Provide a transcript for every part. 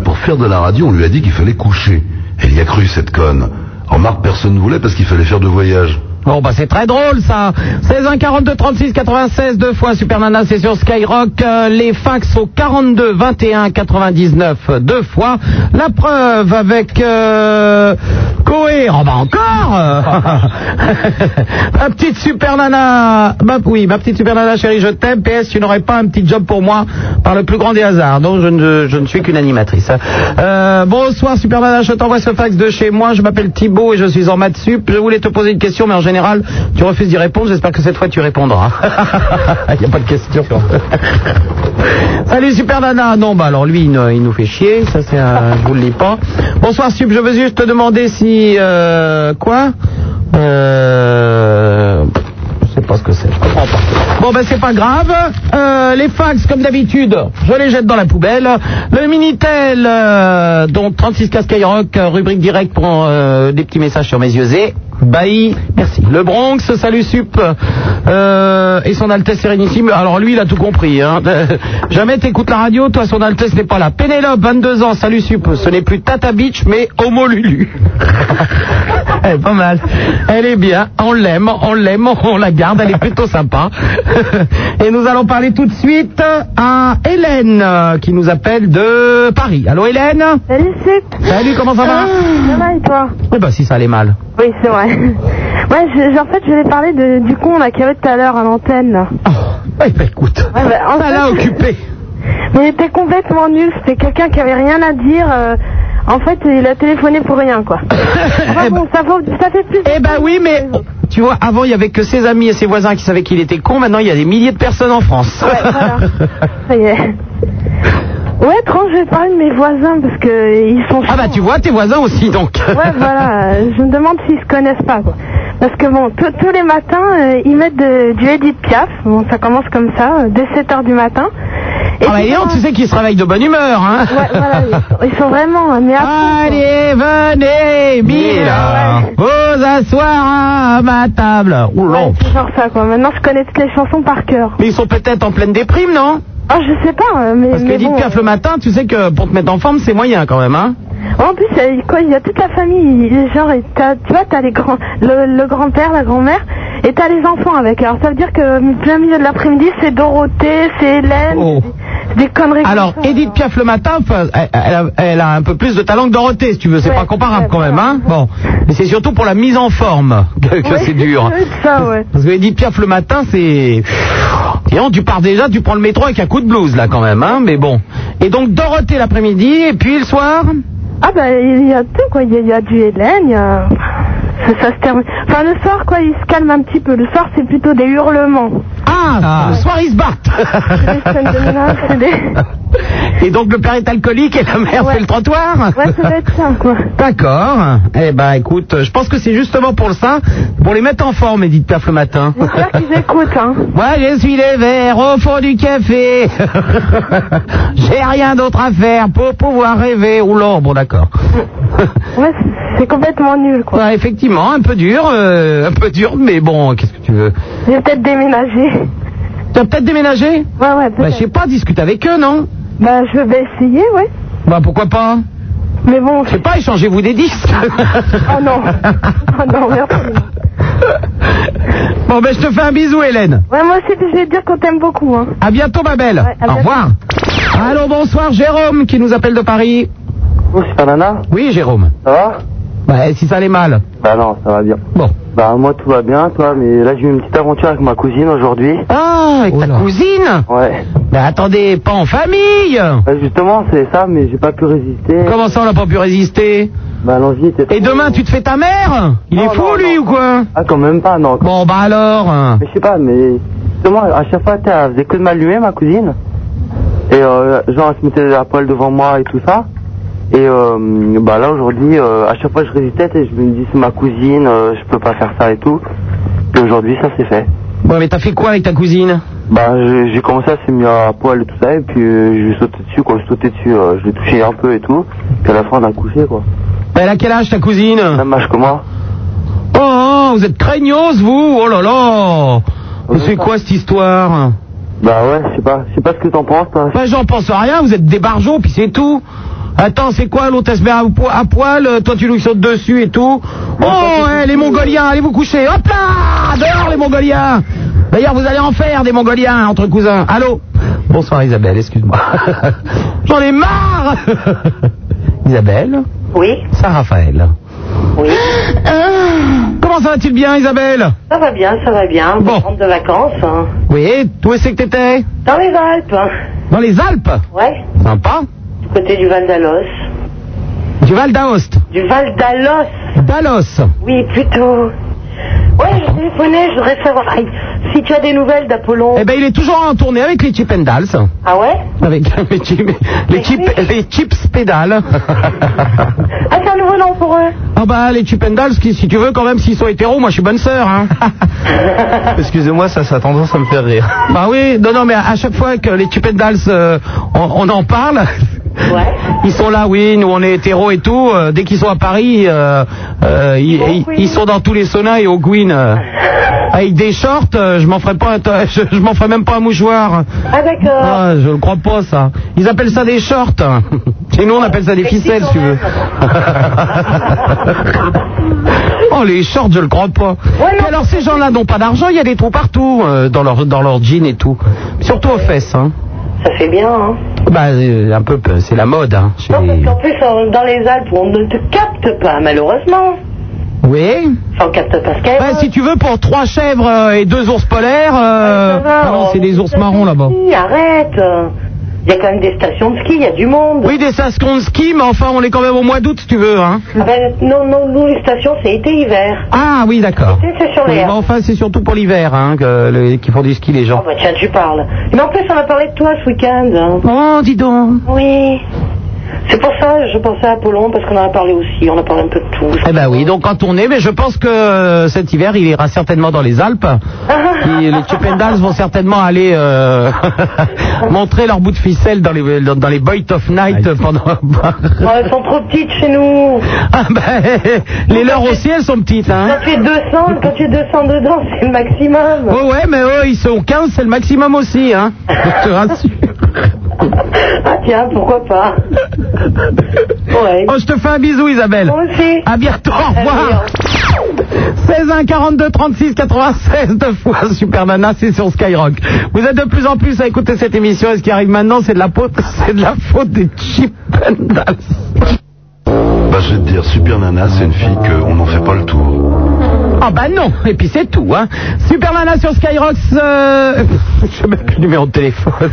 Pour faire de la radio, on lui a dit qu'il fallait coucher. Elle y a cru, cette conne. Remarque, personne ne voulait parce qu'il fallait faire de voyage. Bon bah c'est très drôle ça 16 1 42 36 96 deux fois Super Nana c'est sur Skyrock Euh, les fax au 42 21 99 deux fois la preuve avec euh, Oh bah encore euh. ma petite Super Nana oui ma petite Super Nana chérie je t'aime PS tu n'aurais pas un petit job pour moi par le plus grand des hasards donc je ne, je ne suis qu'une animatrice Euh, bonsoir Super Nana je t'envoie ce fax de chez moi je m'appelle Thibaut et je suis en maths sup je voulais te poser une question mais en général tu refuses d'y répondre j'espère que cette fois tu répondras il n'y a pas de question Salut Super Nana. Non, bah alors lui, il nous fait chier. Ça, c'est un. Je vous le lis pas. Bonsoir Sup. Je veux juste te demander si. Euh, quoi Euh. Je sais pas ce que c'est. Je comprends pas. Bon, ben c'est pas grave. Euh, les fax, comme d'habitude, je les jette dans la poubelle. Le Minitel, euh, donc 36 cas Skyrock, euh, rubrique directe pour des petits messages sur mes yeux et. Bailly, merci. Le Bronx, salut Sup. Euh, et son Altesse Sérénissime. Alors lui, il a tout compris. Hein. Jamais t'écoutes la radio, toi, son Altesse n'est pas là. Pénélope, 22 ans, salut Sup. Ce n'est plus Tata Beach, mais Homo Lulu. Elle est pas mal. Elle est bien. On l'aime, on l'aime, on la garde. Elle est plutôt sympa. Et nous allons parler tout de suite à Hélène, qui nous appelle de Paris. Allô Hélène? Salut Sup Salut, comment ça va? Ça va et toi? Eh ben si ça allait mal. Oui, c'est vrai. Ouais, en fait, je voulais parler de, du con là qu'il y avait tout à l'heure à l'antenne. Eh ben écoute, Ouais, bah, en ça fait- l'a occupé. Mais il était complètement nul. C'était quelqu'un qui avait rien à dire. euh, en fait, il a téléphoné pour rien, quoi. Enfin, bon, ça, vaut- ça fait plus. Eh ben oui, mais tu vois, avant il y avait que ses amis et ses voisins qui savaient qu'il était con. Maintenant il y a des milliers de personnes en France. Ouais, voilà. Ça y est. Ouais, étrange, je vais parler de mes voisins parce que ils sont. Ah bah tu vois, tes voisins aussi donc. Ouais, voilà. euh, Je me demande s'ils se connaissent pas, quoi. Parce que bon, tous les matins, euh, ils mettent de- du Edith Piaf. Bon, ça commence comme ça, euh, dès 7 heures du matin. Et Ah bah tu sais qu'ils se réveillent de bonne humeur, hein Ouais, voilà, ils sont, vraiment, euh, mais à fond, quoi. Allez, venez, Mila, vous asseoir à ma table. Ouh. Ouais, c'est genre ça, quoi. Maintenant, je connais toutes les chansons par cœur. Mais ils sont peut-être en pleine déprime, non? Ah, je sais pas, euh, mais. Parce que mais Edith bon, Piaf le matin, tu sais que pour te mettre en forme, c'est moyen quand même, hein En plus, il y a- quoi, il y a toute la famille. il- Genre, t'as- tu vois, t'as les grands, le, le grand-père, la grand-mère, et t'as les enfants avec. Alors, ça veut dire que plein milieu de l'après-midi, c'est Dorothée, c'est Hélène, Oh. c'est des conneries. Alors, ça. Edith Piaf le matin, elle, elle a, elle a un peu plus de talent que Dorothée, si tu veux. C'est Ouais, pas comparable quand même, hein Bon. Mais c'est surtout pour la mise en forme que, que Ouais, c'est dur. c'est ça, ouais. Parce que Edith Piaf le matin, c'est... Et on, tu pars déjà, tu prends le métro avec un coup de blues, là, quand même, hein Mais bon. Et donc, Dorothée l'après-midi, et puis le soir Ah, bah, il y a tout, quoi. Il y, a- il y a du Hélène, il y a. Ça, ça se termine. Enfin, le soir, quoi, il se calme un petit peu. Le soir, c'est plutôt des hurlements. Ah, le soir, ils se battent Des scènes de ménage, c'est des. Et donc, le père est alcoolique et la mère Ouais. fait le trottoir Ouais, ça doit être ça, quoi. D'accord. Eh ben, écoute, je pense que c'est justement pour ça, pour les mettre en forme, Edith Piaf le matin. J'espère qu'ils écoutent, hein. Moi, je suis les verres au fond du café. J'ai rien d'autre à faire pour pouvoir rêver. Oula, bon, d'accord. Ouais, c'est complètement nul, quoi. Ouais, effectivement, un peu dur, euh, un peu dur, mais bon, qu'est-ce que tu veux Je vais peut-être déménager. Tu as peut-être déménagé Ouais, ouais, Bah, peut-être. je sais pas, discute avec eux, non Bah, je vais essayer, ouais. Bah, pourquoi pas Mais bon, Je sais pas, échangez-vous des disques. Oh non. Oh non, merci. bon, ben, je te fais un bisou, Hélène. Ouais, moi aussi, je vais te dire qu'on t'aime beaucoup, hein. À bientôt, ma belle. Ouais, à Au bientôt. revoir. Allô, bonsoir, Jérôme, qui nous appelle de Paris. Oh, Super Nana, Oui, Jérôme. ça va? Bah, si ça allait mal. Bah non, ça va bien. Bon. Bah moi tout va bien, toi, mais là j'ai eu une petite aventure avec ma cousine aujourd'hui. Ah, avec ta cousine Ouais. Mais attendez, pas en famille Bah, justement, c'est ça, mais j'ai pas pu résister. Comment ça, on n'a pas pu résister Bah l'envie était... Et demain, tu te fais ta mère Il est fou, non, lui, non. ou quoi Ah, quand même pas, non. Bon, bah alors hein. Mais je sais pas, mais justement, à chaque fois, t'as- elle faisait que de m'allumer, ma cousine. Et euh, genre, elle se mettait la poêle devant moi et tout ça. Et euh, bah là, aujourd'hui, euh, à chaque fois, je résistais et je me dis, c'est ma cousine, euh, je peux pas faire ça et tout. Et aujourd'hui, ça s'est fait. Ouais, mais t'as fait quoi avec ta cousine? Bah, j'ai commencé à se mis à poil et tout ça, et puis euh, je lui sautais dessus, quoi. Je sautais dessus, euh, je l'ai touché un peu et tout. Puis à la fin, on a couché, quoi. Elle a quel âge, ta cousine? Même âge que moi. Oh, oh, vous êtes craignos, vous Oh là là C'est quoi cette histoire? Bah ouais, je sais pas, je sais pas ce que t'en penses, toi. Bah, j'en pense à rien, vous êtes des barjots, puis c'est tout Attends, c'est quoi l'autre Elle se met à, po- à poil, euh, toi tu lui sautes dessus et tout. Oh, ouais, les Mongoliens, allez vous coucher. Hop là Dehors les Mongoliens D'ailleurs, vous allez en faire des Mongoliens entre cousins. Allô Bonsoir Isabelle, excuse-moi. J'en ai marre Isabelle Oui, Ça, Raphaël. oui. Comment ça va-t-il bien, Isabelle Ça va bien, ça va bien. Bon. Rentre de vacances. hein. Oui, où est-ce que t'étais? Dans les Alpes. Dans les Alpes? Ouais, Sympa. Du côté du Val d'Alos. Du Val d'Aoste. Du Val d'Alos D'Alos. Oui, plutôt. Ouais, je téléphonais, je voudrais savoir aïe, si tu as des nouvelles d'Apollon. Eh ben, il est toujours en tournée avec les Chip and Dals. Ah ouais? Avec les chips, les chips, les chips pédales. Ah, c'est un nouveau nom pour eux Ah bah les Chip and Dals, qui, si tu veux quand même s'ils sont hétéros, moi je suis bonne sœur. Hein. Excusez-moi, ça, ça a tendance à me faire rire. bah oui, non non mais à chaque fois que les Chip and Dals, euh, on, on en parle. Ouais. Ils sont là, oui, nous on est hétéros et tout. euh, dès qu'ils sont à Paris, euh, euh, ils, ils- ils sont dans tous les saunas et au Gwyn. avec des shorts, je m'en ferais pas, un- je, je m'en ferais même pas un mouchoir. Ah d'accord. Ah, je ne crois pas ça. Ils appellent ça des shorts. Chez nous, on appelle ça des ficelles, si tu veux. oh, les shorts, je le crois pas. Et alors, ces gens-là n'ont pas d'argent, il y a des trous partout, dans leur dans leur jean et tout. Surtout aux fesses, hein. Ça fait bien, hein. Bah, euh, un peu, peu, c'est la mode, hein. chez Non, parce qu'en plus, dans les Alpes, on ne te capte pas, malheureusement. Oui. Enfin, on capte pas Skyrock. Bah, si tu veux, pour trois chèvres euh, et deux ours polaires, euh, Ça va, ah non, c'est des ours marrons là-bas. ski, Arrête. Il y a quand même des stations de ski, il y a du monde. Oui, des stations de ski, mais enfin, on est quand même au mois d'août, si tu veux, hein. Ah ben, non, non, nous, les stations, c'est été-hiver. Ah oui, d'accord. C'est sur Oui, enfin, c'est surtout pour l'hiver, hein, qu'ils font du ski, les gens. Oh bah tiens, tu parles. Mais en plus, on a parlé de toi ce week-end. hein. Oh, dis donc. Oui. C'est pour ça je pensais à Apollon, parce qu'on en a parlé aussi. On a parlé un peu de tout. Eh ben oui, donc en tournée, mais je pense que euh, cet hiver, il ira certainement dans les Alpes. Et les Chippendales vont certainement aller euh, montrer leur bout de ficelle dans les, dans, dans les Boys of Night pendant... Oh, elles sont trop petites chez nous. ah ben, les leurs aussi, elles sont petites, hein. Quand tu es 200, quand tu es 200 dedans, c'est le maximum. Oh ouais, mais eux, ils sont 15, c'est le maximum aussi, hein. Je te rassure. Ah tiens, pourquoi pas. Ouais. Oh, je te fais un bisou, Isabelle. Moi aussi. À bientôt, au revoir. 16 1 42 36 96 deux fois Super Nana, c'est sur Skyrock. Vous êtes de plus en plus à écouter cette émission et ce qui arrive maintenant, c'est de la faute, c'est de la faute des Chip. Bah, je vais te dire, Super Nana, c'est une fille qu'on n'en fait pas le tour. Ah bah non, et puis c'est tout, hein. Super Nana sur Skyrock, euh... je même plus le numéro de téléphone.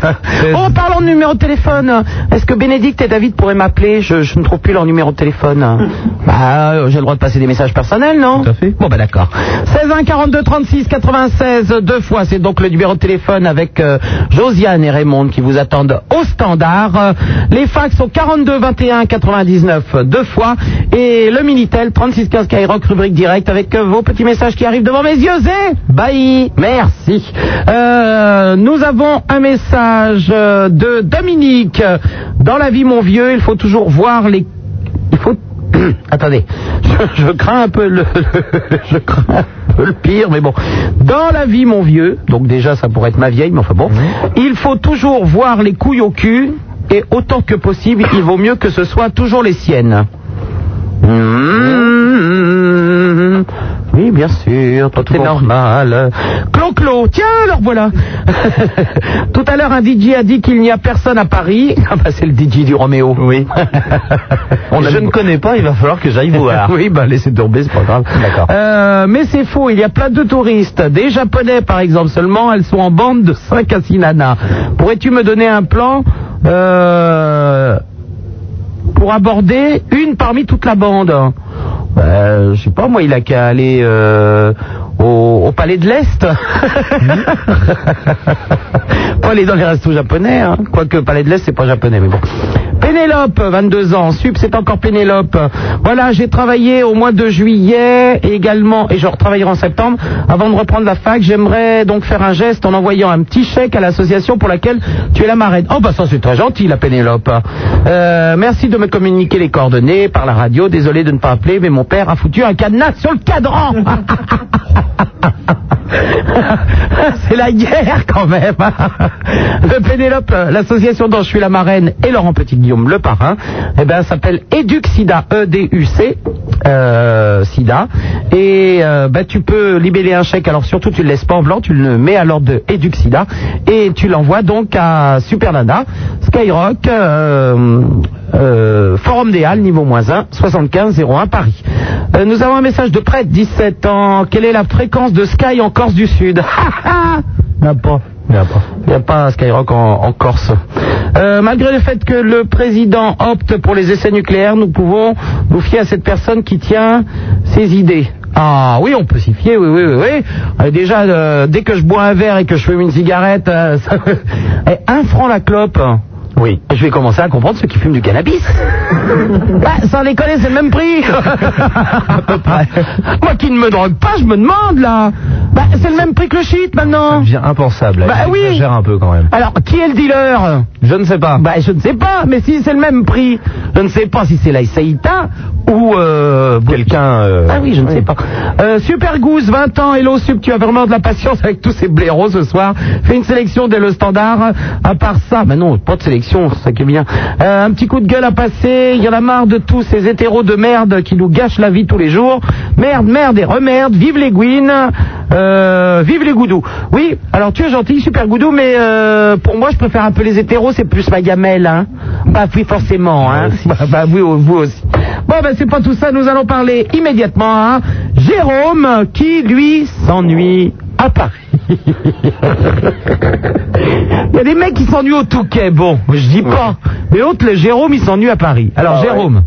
Oh, parlons de numéro de téléphone. Est-ce que Bénédicte et David pourraient m'appeler je, je ne trouve plus leur numéro de téléphone. Bah, euh, j'ai le droit de passer des messages personnels, non Tout à fait. Bon bah d'accord. 16 1 42 36 96 deux fois, c'est donc le numéro de téléphone avec euh, Josiane et Raymond qui vous attendent au standard. Euh, les fax sont 42 21 99 deux fois et le Minitel 36 15 Skyrock rubrique direct avec euh, vos petits messages qui arrivent devant mes yeux et bye. Merci. Euh, nous avons un message euh, de Dominique. Dans la vie mon vieux, il faut toujours voir les il faut Attendez, je, je crains un peu le, le- je crains un peu le pire, mais bon. Dans la vie, mon vieux, donc déjà ça pourrait être ma vieille, mais enfin bon, il faut toujours voir les couilles au cul, et autant que possible, il vaut mieux que ce soit toujours les siennes. Mmh. Oui, bien sûr, tout est normal. Clo-Clo, tiens, alors voilà. Tout à l'heure, un DJ a dit qu'il n'y a personne à Paris. Ah bah, c'est le DJ du Roméo. Oui. On je ne connais pas, il va falloir que j'aille voir. oui, bah laissez tomber, c'est pas grave. D'accord. Euh, mais c'est faux, il y a plein de touristes. Des Japonais, par exemple, seulement, elles sont en bande de 5 à 6 nanas. Pourrais-tu me donner un plan? Euh, pour aborder une parmi toute la bande euh, Je sais pas, moi, il a qu'à aller euh, au, au Palais de l'Est. pas aller dans les restos japonais, hein. quoique Palais de l'Est, c'est pas japonais, mais bon. Pénélope, 22 ans, sup, c'est encore Pénélope. Voilà, j'ai travaillé au mois de juillet et également, et je retravaillerai en septembre. Avant de reprendre la fac, j'aimerais donc faire un geste en envoyant un petit chèque à l'association pour laquelle tu es la marraine. Oh bah ça c'est très gentil la Pénélope. Euh, merci de me communiquer les coordonnées par la radio. Désolé de ne pas appeler, mais mon père a foutu un cadenas sur le cadran. C'est la guerre quand même. Le Pénélope, l'association dont je suis la marraine et Laurent Petit-Guillaume le parrain, eh ben, s'appelle EducSida, E-D-U-C, euh, SIDA. Et euh, bah, tu peux libeller un chèque, alors surtout tu le laisses pas en blanc, tu le mets à l'ordre de EducSida et tu l'envoies donc à Super Nana, Skyrock, euh, euh, Forum des Halles, niveau moins 1, 75 01 Paris. Euh, nous avons un message de prêtre, 17 ans. Quelle est la fréquence de Sky en Corse du Sud Il n'y a pas. Il n'y a pas. Un Skyrock en, en Corse. Euh, malgré le fait que le président opte pour les essais nucléaires, nous pouvons nous fier à cette personne qui tient ses idées. Ah oui, on peut s'y fier, oui, oui, oui. oui. Euh, déjà, euh, dès que je bois un verre et que je fume une cigarette, euh, ça... Eh, un franc la clope. Oui. Je vais commencer à comprendre ceux qui fument du cannabis. bah, sans déconner, c'est le même prix. Moi qui ne me drogue pas, je me demande là. Bah, c'est le même prix que le shit Ça maintenant. devient impensable. Bah Il oui. un peu quand même. Alors, qui est le dealer? Je ne sais pas. Bah, je ne sais pas, mais si c'est le même prix, je ne sais pas si c'est la Saïta ou euh, Quelqu'un. euh, ah oui, je ne sais pas. Euh, Super Goose, 20 ans, hello Sup, tu as vraiment de la patience avec tous ces blaireaux ce soir. Fais une sélection dès le standard. À part ça, bah non, pas de sélection, c'est ça qui est bien. Euh, un petit coup de gueule à passer, il y en a marre de tous ces hétéros de merde qui nous gâchent la vie tous les jours. Merde, merde et remerde, vive les Gwyn, euh, vive les Goudous. Oui, alors tu es gentil, Super Goudou, mais euh, pour moi je préfère un peu les hétéros, c'est plus ma gamelle, hein. Bah oui, forcément, hein. Bah, bah oui, vous aussi. Bon, ben c'est pas tout ça, nous allons parler immédiatement à Jérôme qui, lui, s'ennuie à Paris. Il y a des mecs qui s'ennuient au Touquet, bon, je dis pas. Mais autres, le Jérôme, il s'ennuie à Paris. Alors, Ah ouais. Jérôme.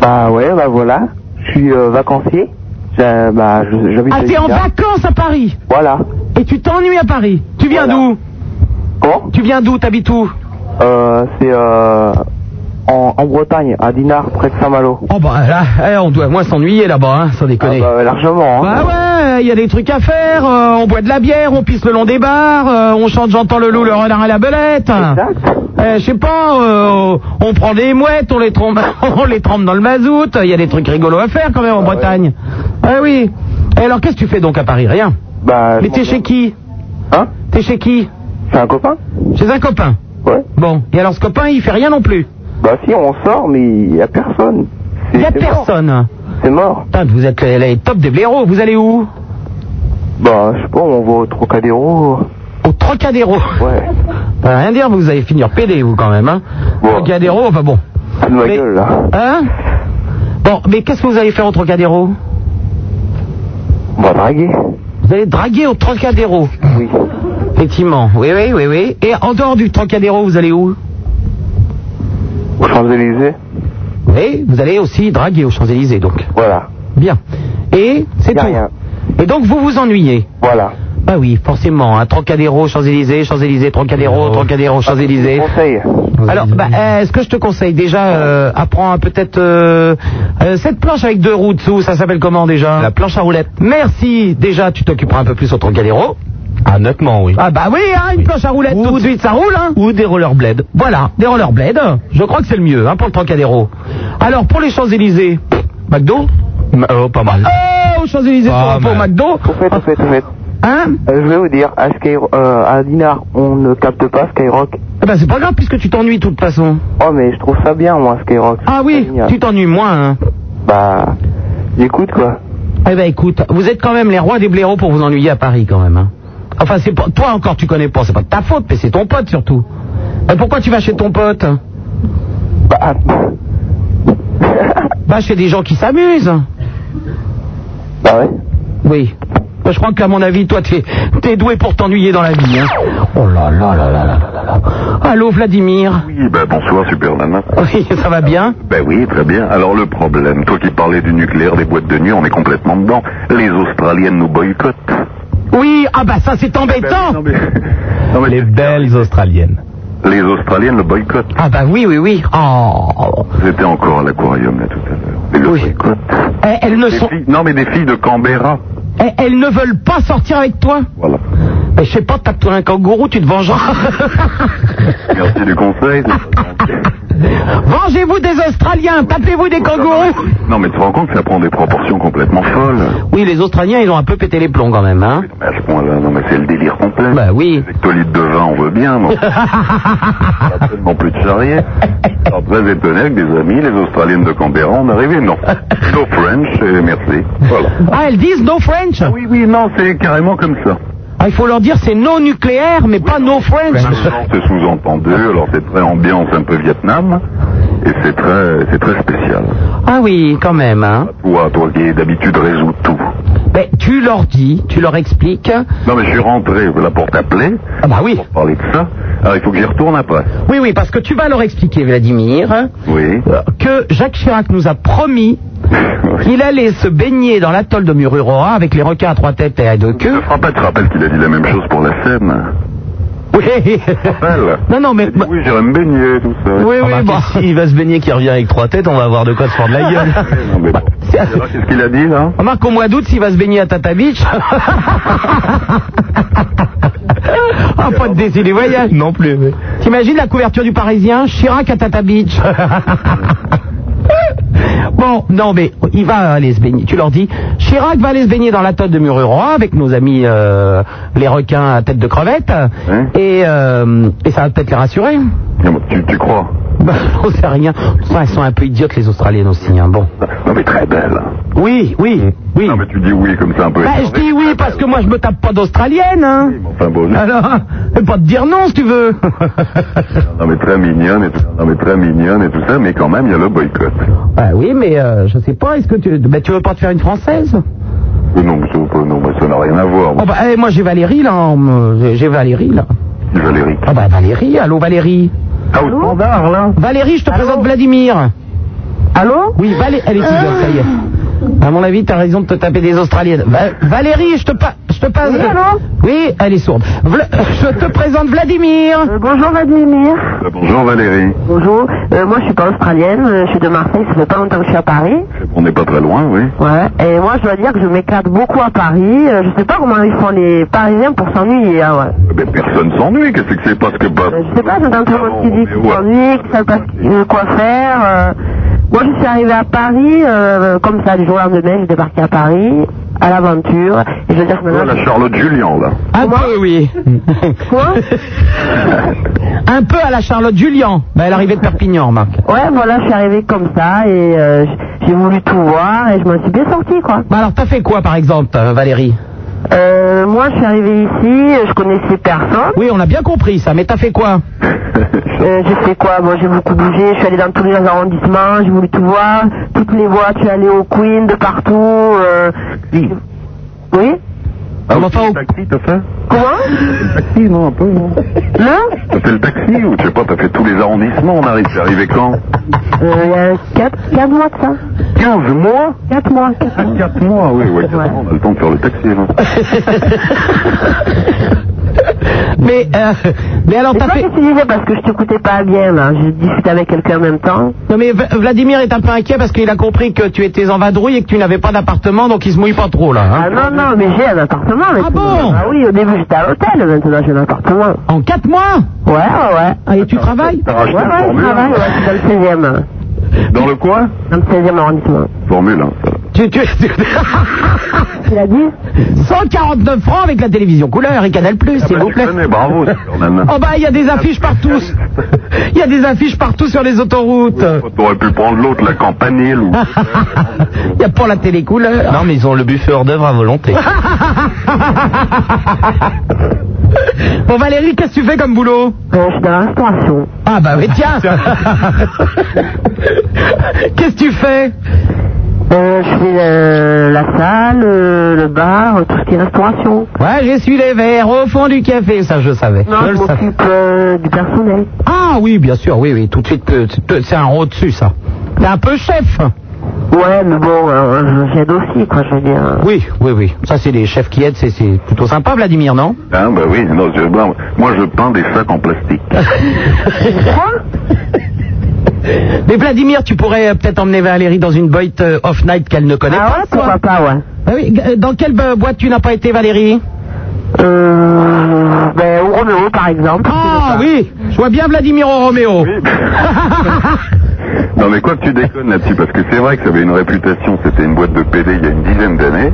Bah ouais, bah voilà. Je suis euh, vacancier. Bah, je- j'habite Ah, t'es en vacances à Paris Voilà. et tu t'ennuies à Paris. Tu viens Voilà. d'où Comment? Tu viens d'où? T'habites où? Euh, C'est euh, en, en Bretagne, à Dinard, près de Saint-Malo. Oh bah là, eh, on doit moins s'ennuyer là-bas, hein, sans Ah déconner. bah, largement. Hein. Bah ouais, il y a des trucs à faire, euh, on boit de la bière, on pisse le long des bars, euh, on chante J'entends le loup, le renard et la belette. Exact. Eh, je sais pas, euh, on prend des mouettes, on les trompe, on les trempe dans le mazout, il y a des trucs rigolos à faire quand même en Bretagne. Ah oui. Et alors qu'est-ce que tu fais donc à Paris? Rien. Bah, Mais t'es chez qui? Hein? T'es chez qui? C'est un copain Chez un copain? Ouais. Bon, et alors ce copain il fait rien non plus. Bah si, on sort, mais il y a personne. Il y a personne. C'est mort. Putain, vous êtes les, top des blaireaux, vous allez où? Bah, je sais pas, on va au Trocadéro. Au Trocadéro. Ouais. Veut rien dire, vous allez finir pédé vous quand même, hein Bon. Trocadéro, enfin bon. C'est de ma Mais- gueule, là. Hein? Bon, mais qu'est-ce que vous allez faire au Trocadéro? On va draguer. Vous allez draguer au Trocadéro? Oui. Effectivement, oui, oui, oui, oui. Et en dehors du Trocadéro, vous allez où? Aux Champs-Élysées. Oui, vous allez aussi draguer aux Champs-Élysées, donc. Voilà. Bien. Et c'est tout. rien. Et donc vous vous ennuyez Voilà. Bah oui, forcément. Un Trocadéro, Champs-Élysées, Champs-Élysées, Trocadéro, Trocadéro, Champs-Élysées. Conseil. Alors, bah, euh, ce que je te conseille déjà, euh, apprends peut-être euh, euh, cette planche avec deux roues dessous, ça s'appelle comment déjà? La planche à roulettes. Merci. Déjà, tu t'occuperas un peu plus au Trocadéro. Ah, nettement, oui. Ah bah oui, hein, une planche à roulettes, Ou- tout de suite, ça roule, hein Ou des rollerblades. Voilà, des rollerblades. Je crois que c'est le mieux, hein, pour le Trocadéro. Alors, pour les Champs-Élysées, McDo? Oh, pas mal. Oh, aux Champs-Élysées, Pas pour, pour mal. McDo Tout fait, tout fait, tout fait. Hein? Euh, je vais vous dire, à, Sky, euh, à Dinard, on ne capte pas Skyrock. Eh ben, c'est pas grave, puisque tu t'ennuies de toute façon. Oh, mais je trouve ça bien, moi, Skyrock. Ah oui, génial. tu t'ennuies moins, hein Bah, j'écoute, quoi. Eh ben écoute, vous êtes quand même les rois des blaireaux pour vous ennuyer à Paris quand même. Hein. Enfin, c'est pas toi encore tu connais pas, c'est pas de ta faute, mais c'est ton pote surtout. Et pourquoi tu vas chez ton pote? Bah, Va chez des gens qui s'amusent. bah ouais. Oui. Moi, Je crois qu'à mon avis, toi, t'es es doué pour t'ennuyer dans la vie. Hein. Oh là là là là là là là. Allô, Vladimir Oui, ben bonsoir Super Nana. Oui, ça va bien? Ben oui, très bien. Alors le problème, toi qui parlais du nucléaire, des boîtes de nuit, on est complètement dedans. Les Australiennes nous boycottent. Oui, ah bah ça c'est Ben embêtant non, mais- non, mais Les belles Australiennes. Les Australiennes le boycottent. Ah bah oui, oui, oui. Oh. J'étais encore à l'aquarium là tout à l'heure. Le Oui. boycottent. Eh, Elles ne Des sont... filles- non mais des filles de Canberra. eh, Elles ne veulent pas sortir avec toi Voilà. Mais je sais pas, tape-toi un kangourou, tu te vengeras. Merci du conseil. Vengez-vous des Australiens, tapez-vous des kangourous. Non, mais tu te rends compte que ça prend des proportions complètement folles. Oui, les Australiens, ils ont un peu pété les plombs quand même, hein. Mais à ce point-là, non, mais c'est le délire complet. Bah oui. Les de vin, on veut bien, non Pas tellement plus de charrier. Alors, très étonné que des amis, les Australiennes de Canberra, on arrivait, non. No French, et merci. Voilà. Ah, elles disent no French. Oui, oui, non, c'est carrément comme ça. Ah, il faut leur dire c'est no nucléaire, mais pas no French. C'est sous-entendu, alors c'est très ambiance un peu Vietnam, et c'est très, c'est très spécial. Ah oui, quand même, hein. Toi, toi qui d'habitude résous tout. Mais tu leur dis, tu leur expliques. Non, mais je suis rentré là pour t'appeler, Ah bah oui. pour parler de ça. Alors, il faut que j'y retourne après. Oui, oui, parce que tu vas leur expliquer, Vladimir, Oui. euh, que Jacques Chirac nous a promis qu'il allait se baigner dans l'atoll de Mururoa avec les requins à trois têtes et à deux Je queues. te rappelle, tu te rappelles qu'il a dit la même chose pour la scène. Oui. Non, non, mais. Oui, j'irai me baigner, tout ça. Oui, oui, Remarquez, bon. S'il va se baigner qui revient avec trois têtes, on va avoir de quoi se fendre la gueule. Non, mais bon. Qu'est-ce qu'il a dit, là Remarque au mois d'août, s'il va se baigner à Tata Beach. ah, pas de désir des voyages. non plus. mais- T'imagines la couverture du Parisien Chirac à Tata Beach. Bon, non, mais il va aller se baigner. Tu leur dis, Chirac va aller se baigner dans la tote de Mururoa avec nos amis euh, les requins à tête de crevette. Ouais. Et, euh, et ça va peut-être les rassurer. Tu, tu crois Bah, on sait rien. Enfin, elles sont un peu idiotes, les Australiennes aussi. Hein. Bon. Non, mais très belle. Oui, oui, oui. Non, mais tu dis oui comme ça un peu. Bah, je dis oui parce que moi je me tape pas d'Australienne. Hein. Enfin bon, Alors, pas te dire non si tu veux. non mais très mignonne et tout, non mais très mignonne et tout ça, mais quand même il y a le boycott. bah oui, mais euh, je sais pas. Est-ce que tu, bah, tu veux pas te faire une française? Euh, Non, mais ça, euh, non, mais ça n'a rien à voir. Oh bah, eh, moi j'ai Valérie là. en j'ai- Valérie là. Valérie? Ah bah Valérie, allô Valérie. Ah, au standard là Valérie, je te présente Vladimir. Allô? Oui, Valérie, elle est idiote, ça y est. À mon avis, t'as raison de te taper des Australiennes. Va- Valérie, je te, pa- je te passe. Oui, allô Oui, elle est sourde. Vla- je te présente Vladimir. Euh, Bonjour Vladimir. Euh, Bonjour Valérie. Bonjour. Euh, moi je suis pas australienne, euh, je suis de Marseille, ça fait pas longtemps que je suis à Paris. On n'est pas très loin, oui. Ouais. Et moi je dois dire que je m'éclate beaucoup à Paris. Euh, je sais pas comment ils font les Parisiens pour s'ennuyer. hein, ouais. Eh ben, personne s'ennuie, qu'est-ce que c'est? Parce que pas... Euh, je sais pas, j'entends tout le monde qui dit mais qu'ils ouais. s'ennuient, qu'ils savent pas ce- euh, quoi faire. euh. Moi je suis arrivée à Paris, euh, comme ça, du jour au lendemain, j'étais partie à Paris, à l'aventure. Et je veux dire que la Charlotte Julien là. Un peu, oui. Quoi Un peu à la Charlotte Julien. Bah, elle arrivait de Perpignan, Marc. Ouais, voilà, je suis arrivée comme ça et euh, j'ai voulu tout voir et je m'en suis bien sortie, quoi. Bah alors, t'as fait quoi, par exemple, euh, Valérie? Euh, moi, je suis arrivée ici, je connaissais personne. Oui, on a bien compris ça, mais t'as fait quoi Euh, j'ai fait quoi Bon, j'ai beaucoup bougé, je suis allée dans tous les arrondissements, j'ai voulu tout voir, toutes les voies, tu es allée au Queen, de partout. Euh... Oui? Ah, Comment ça, le au- taxi, t'as fait Comment Le taxi, non, un peu, non Là T'as fait le taxi ou tu sais pas, t'as fait tous les arrondissements, on arrive, c'est arrivé quand Euh, Il y a 4, mois de ça. 15 mois 4 mois. Ah, 4 mois, oui, oui, quatre Ouais. mois, on a le temps de faire le taxi, là. mais, euh, mais alors, t'as fait... qu'est-ce que tu disais Parce que je t'écoutais pas bien, là. Je discutais avec quelqu'un en même temps. Non, mais V- Vladimir est un peu inquiet parce qu'il a compris que tu étais en vadrouille et que tu n'avais pas d'appartement, donc il se mouille pas trop, là. hein. Ah non, non, mais j'ai un appartement maintenant. bon Ah oui, au début j'étais à l'hôtel, maintenant j'ai un appartement. En quatre mois Ouais, ouais, ouais. Ah, et tu travailles T'as Ouais, ouais, je Formule travaille, 1 ouais, je suis dans le 16e. Dans le coin Dans le 16e arrondissement. Formule 1, ça. Tu, tu... Tu l'as dit 149 francs avec la télévision couleur et Canal+, s'il vous plaît. Ah, bah, connais, bravo, quand même. Oh bah, il y a des affiches partout. Il y a des affiches partout sur les autoroutes. T'aurais pu prendre l'autre, la campanile, ou... Il n'y a pas la télé couleur. Non, mais ils ont le buffet hors d'œuvre à volonté. Bon Valérie, qu'est-ce que tu fais comme boulot? Je suis dans la restauration. Ah bah oui, tiens Qu'est-ce que tu fais? Euh, je fais euh, la salle, euh, le bar, tout ce qui est restauration. Ouais, j'essuie les verres au fond du café, ça je savais. Non, Je je le savais. m'occupe euh, du personnel. Ah oui, bien sûr, oui, oui, tout de suite, c'est- un rôle dessus ça. T'es un peu chef Ouais, mais bon, euh, j'aide aussi, quoi, je veux dire. Oui, oui, oui. Ça c'est les chefs qui aident, c'est- c'est plutôt sympa Vladimir, non? Ah, bah oui, non, je- moi, moi, je peins des sacs en plastique. Mais Vladimir, tu pourrais euh, peut-être emmener Valérie dans une boîte euh, off-night qu'elle ne connaît Ah pas. ouais, pourquoi pas, ouais. Ah oui, dans quelle euh, boîte tu n'as pas été Valérie? Euh, ben, ou Roméo, par exemple. Ah oui, je vois bien Vladimir Roméo. Non mais quoi que tu déconnes là-dessus, parce que c'est vrai que ça avait une réputation, c'était une boîte de PD il y a une dizaine d'années.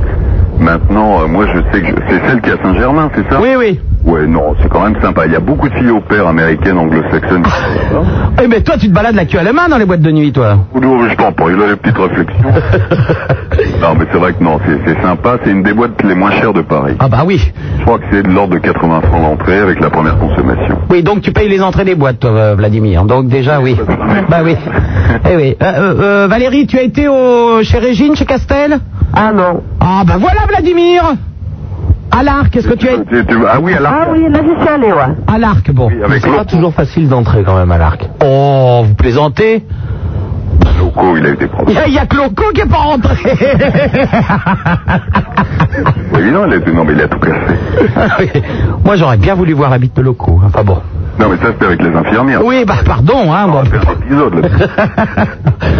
Maintenant, euh, moi je sais que je- c'est celle qui est à Saint-Germain, c'est ça Oui, oui. Ouais, non, c'est quand même sympa. Il y a beaucoup de filles au père américaines, anglo-saxonnes qui sont là-bas. Eh mais toi, tu te balades la queue à la main dans les boîtes de nuit, toi. Ou non, mais je t'en prie, il a des petites réflexions. non, mais c'est vrai que non, c'est c'est sympa. C'est une des boîtes les moins chères de Paris. Ah bah oui. Je crois que c'est de l'ordre de 80 francs l'entrée avec la première consommation. Oui, donc tu payes les entrées des boîtes, toi, euh, Vladimir. Donc déjà, oui. Bah oui. Eh oui. Euh, euh, euh, Valérie, tu as été au... chez Régine, chez Castel? Ah non. Ah bah voilà, Vladimir À l'arc, est-ce que tu as été... Tu- tu- ah oui, alors. Ah oui, là j'y suis allée, ouais. À l'arc, bon. avec C'est pas toujours facile d'entrer quand même à l'arc. Oh, vous plaisantez Loco, il a eu des problèmes. a- il y a que Loco qui est pas rentré Oui, non, il a, non, mais il a tout cassé. Moi, j'aurais bien voulu voir la bite de Loco. Enfin bon. Non, mais ça, c'était avec les infirmières. Oui, bah pardon, hein. On Bon, va faire un épisode là-dessus.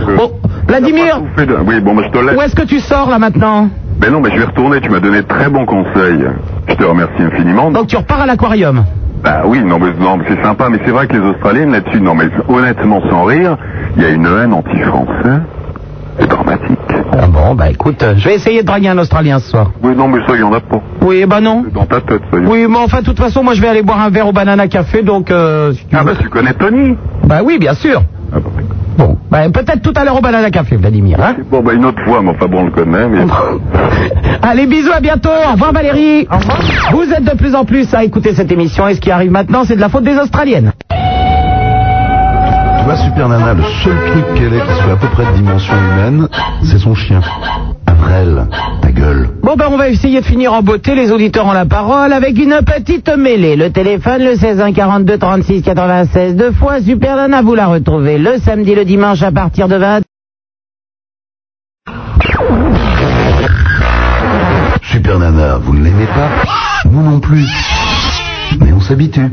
Bon, Vladimir, de- Oui, bon, bah, je te laisse. où est-ce que tu sors là maintenant? Mais non, mais je vais retourner. Tu m'as donné de très bons conseils. Je te remercie infiniment. Donc tu repars à l'aquarium? Bah oui, non, mais, non, mais c'est sympa, mais c'est vrai que les Australiennes là-dessus, non, mais honnêtement, sans rire, il y a une haine anti-français. C'est dramatique. Ah bon, bah écoute, euh, je vais essayer de draguer un Australien ce soir. Oui, non, mais ça, il y en a pas. Oui, bah non. C'est dans ta tête, ça. y est. Oui, mais enfin, de toute façon, moi je vais aller boire un verre au Banana Café, donc... Euh, si tu Ah, veux- bah tu connais Tony Bah oui, bien sûr. Ah, bah, Bon, bah peut-être tout à l'heure au Banana Café, Vladimir. Hein Bon, bah une autre fois, mais enfin bon, on le connaît, mais... Allez, bisous, à bientôt. Au revoir, Valérie. Vous êtes de plus en plus à écouter cette émission, et ce qui arrive maintenant, c'est de la faute des Australiennes. Super Nana, le seul truc qu'elle ait qui soit à peu près de dimension humaine, c'est son chien. Avrel, ta gueule. Bon, ben on va essayer de finir en beauté, les auditeurs ont la parole, avec une petite mêlée. Le téléphone, le 16 1 42 36 96, deux fois. Super Nana, vous la retrouvez le samedi, le dimanche à partir de 20. Super Nana, vous ne l'aimez pas? Nous non plus. Mais on s'habitue.